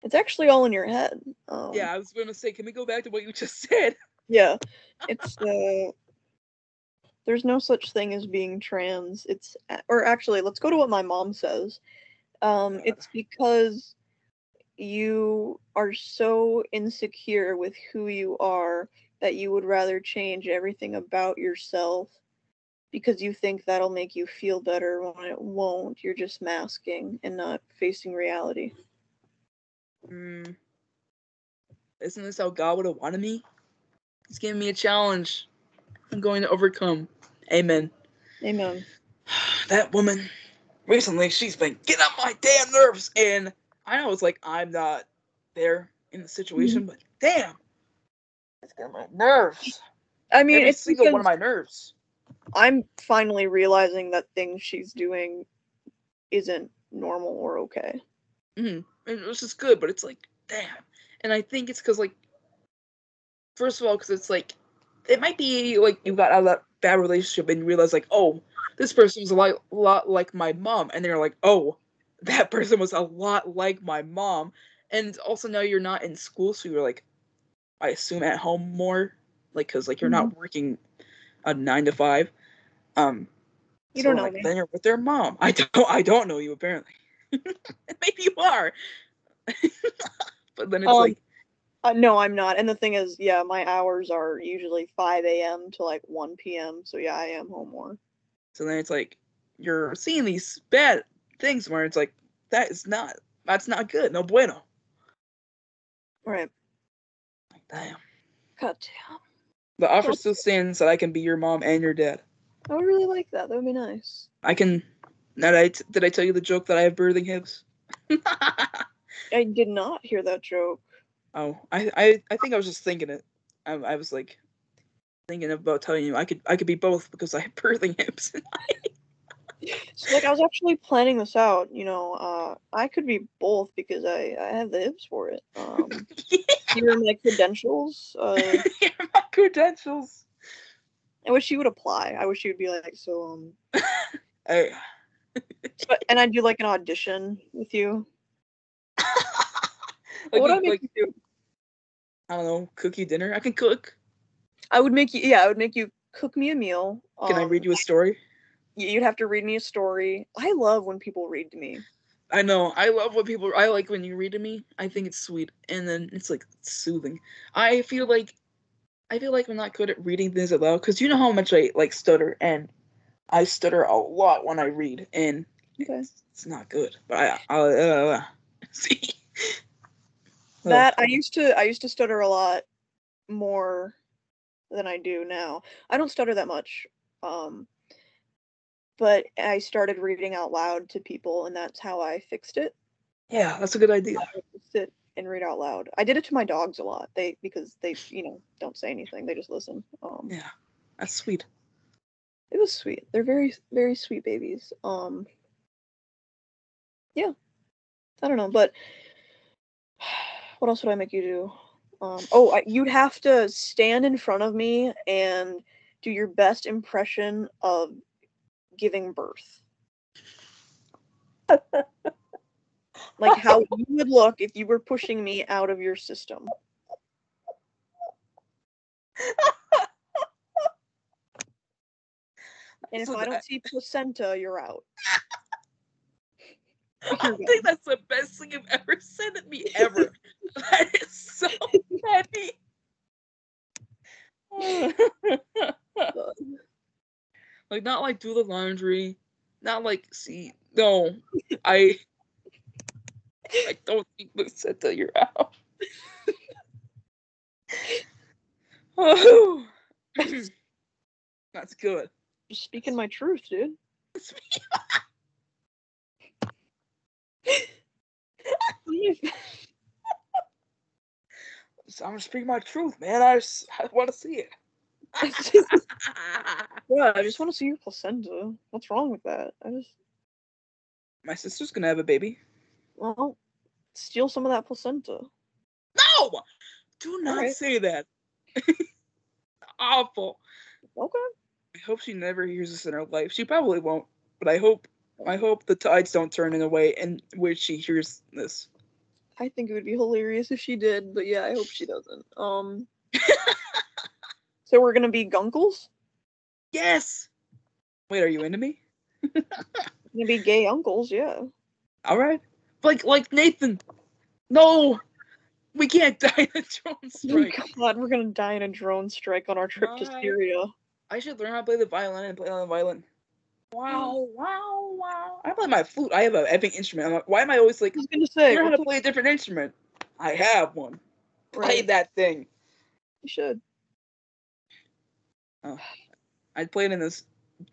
[SPEAKER 1] It's actually all in your head. Um,
[SPEAKER 2] Yeah, I was gonna say, can we go back to what you just said?
[SPEAKER 1] Yeah. It's uh. There's no such thing as being trans. It's or actually, let's go to what my mom says. Um, it's because you are so insecure with who you are that you would rather change everything about yourself because you think that'll make you feel better when it won't. You're just masking and not facing reality.
[SPEAKER 2] Hmm. Isn't this how God would have wanted me? He's giving me a challenge. I'm going to overcome. Amen.
[SPEAKER 1] Amen.
[SPEAKER 2] that woman recently she's been getting on my damn nerves. And i know it's like i'm not there in the situation but damn. It's getting on my nerves.
[SPEAKER 1] I mean,
[SPEAKER 2] every
[SPEAKER 1] it's
[SPEAKER 2] single one of my nerves.
[SPEAKER 1] I'm finally realizing that things she's doing isn't normal or okay.
[SPEAKER 2] hmm and which is good but it's like damn. And i think it's because like first of all because it's like it might be like you got out of that bad relationship and you realize like oh this person was a lot, lot like my mom and they're like oh that person was a lot like my mom and also now you're not in school so you're like i assume at home more like because like you're not working a nine to five um
[SPEAKER 1] You
[SPEAKER 2] so,
[SPEAKER 1] don't know
[SPEAKER 2] like,
[SPEAKER 1] me.
[SPEAKER 2] then you're with their mom i don't i don't know you apparently maybe you are but then it's
[SPEAKER 1] Um,
[SPEAKER 2] like
[SPEAKER 1] Uh, no, I'm not. And the thing is, yeah, my hours are usually 5 a.m. to like 1 p.m. So yeah, I am home more.
[SPEAKER 2] So then it's like you're seeing these bad things where it's like that is not that's not good, no bueno.
[SPEAKER 1] Right.
[SPEAKER 2] Like, damn.
[SPEAKER 1] God damn.
[SPEAKER 2] The offer still stands that I can be your mom and your dad.
[SPEAKER 1] I would really like that. That would be nice.
[SPEAKER 2] I can. Now, did I, t- did I tell you the joke that I have birthing hips?
[SPEAKER 1] I did not hear that joke.
[SPEAKER 2] oh, I, I I think I was just thinking it. I, I was like thinking about telling you I could I could be both because I have birthing hips.
[SPEAKER 1] So like I was actually planning this out, you know, uh I could be both because I I have the hips for it. Um here are my credentials. Uh
[SPEAKER 2] Here are my credentials.
[SPEAKER 1] I wish you would apply. I wish you would be like so um
[SPEAKER 2] Hey.
[SPEAKER 1] so, and I'd do like an audition with you.
[SPEAKER 2] like,
[SPEAKER 1] what would I make
[SPEAKER 2] like,
[SPEAKER 1] you do?
[SPEAKER 2] I don't know, cookie dinner. I can cook.
[SPEAKER 1] I would make you yeah, I would make you cook me a meal.
[SPEAKER 2] Can I read
[SPEAKER 1] um,
[SPEAKER 2] you a story?
[SPEAKER 1] You'd have to read me a story. I love when people read to me.
[SPEAKER 2] I know. I love when people. I like when you read to me. I think it's sweet, and then it's like soothing. I feel like, I feel like I'm not good at reading things aloud because you know how much I like stutter, and I stutter a lot when I read, and
[SPEAKER 1] Okay.
[SPEAKER 2] it's, it's not good. But I, I'll uh, see. Ugh.
[SPEAKER 1] That I used to I used to stutter a lot more than I do now. I don't stutter that much. Um but I started reading out loud to people and that's how I fixed it.
[SPEAKER 2] yeah, that's a good idea.
[SPEAKER 1] Sit and read out loud. I did it to my dogs a lot. They because they, you know, don't say anything. They just listen. Um
[SPEAKER 2] Yeah, that's sweet.
[SPEAKER 1] it was sweet. They're very very sweet babies. Um Yeah. I don't know, but what else would I make you do? Um oh, I, you'd have to stand in front of me and do your best impression of giving birth. like how you would look if you were pushing me out of your system. And if
[SPEAKER 2] So
[SPEAKER 1] I don't see placenta, you're out.
[SPEAKER 2] I think that's the best thing you've ever said to me ever. that is so petty. like not like do the laundry, not like see. No, I. I don't think placenta. You're out. oh, that's good.
[SPEAKER 1] Just speaking my truth, dude.
[SPEAKER 2] I'm speaking my truth, man. I just I want to see it.
[SPEAKER 1] yeah, I just want to see your placenta. What's wrong with that? I just
[SPEAKER 2] my sister's gonna have a baby.
[SPEAKER 1] well, steal some of that placenta.
[SPEAKER 2] No, do not
[SPEAKER 1] Alright.
[SPEAKER 2] say that. Awful.
[SPEAKER 1] Okay.
[SPEAKER 2] I hope she never hears this in her life. She probably won't, but I hope I hope the tides don't turn in a way in which she hears this.
[SPEAKER 1] I think it would be hilarious if she did, but yeah, I hope she doesn't. Um. so we're gonna be gunkles.
[SPEAKER 2] Yes. Wait, are you into me?
[SPEAKER 1] Gonna be gay uncles, yeah.
[SPEAKER 2] All right. Like like Nathan. No, we can't die in a drone strike.
[SPEAKER 1] Oh
[SPEAKER 2] strike.
[SPEAKER 1] God, we're gonna die in a drone strike on our trip to Syria.
[SPEAKER 2] I should learn how to play the violin and play on the violin. Wow, wow, wow. I play my flute. I have an epic instrument. I'm like, why am I always like
[SPEAKER 1] I was gonna say,
[SPEAKER 2] learn how
[SPEAKER 1] what
[SPEAKER 2] to play a different instrument? I have one. Play
[SPEAKER 1] right,
[SPEAKER 2] that thing.
[SPEAKER 1] you should.
[SPEAKER 2] I played in this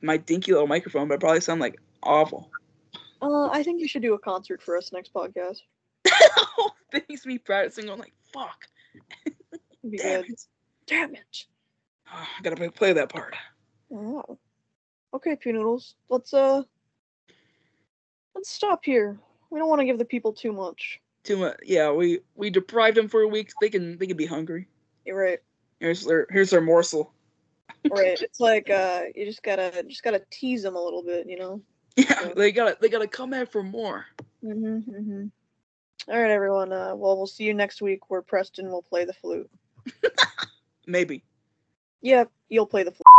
[SPEAKER 2] my dinky little microphone, but it probably sound like awful.
[SPEAKER 1] Uh, I think you should do a concert for us next podcast.
[SPEAKER 2] Things me practicing. I'm like, fuck.
[SPEAKER 1] It'd be
[SPEAKER 2] Damn
[SPEAKER 1] good.
[SPEAKER 2] it.
[SPEAKER 1] Damn it.
[SPEAKER 2] Oh, I gotta play, play that part.
[SPEAKER 1] Oh. Okay, Pea Noodles. Let's uh let's stop here. We don't want to give the people too much.
[SPEAKER 2] Too much. Yeah, we we deprived them for a week. They can they can be hungry.
[SPEAKER 1] You're right.
[SPEAKER 2] Here's their here's their morsel.
[SPEAKER 1] Right. it's like uh you just gotta just gotta tease them a little bit, you know.
[SPEAKER 2] Yeah, they gotta they gotta come back for more.
[SPEAKER 1] Mm-hmm. mm-hmm. All right, everyone. Uh, well, we'll see you next week where Preston will play the flute.
[SPEAKER 2] Maybe.
[SPEAKER 1] Yeah, you'll play the flute.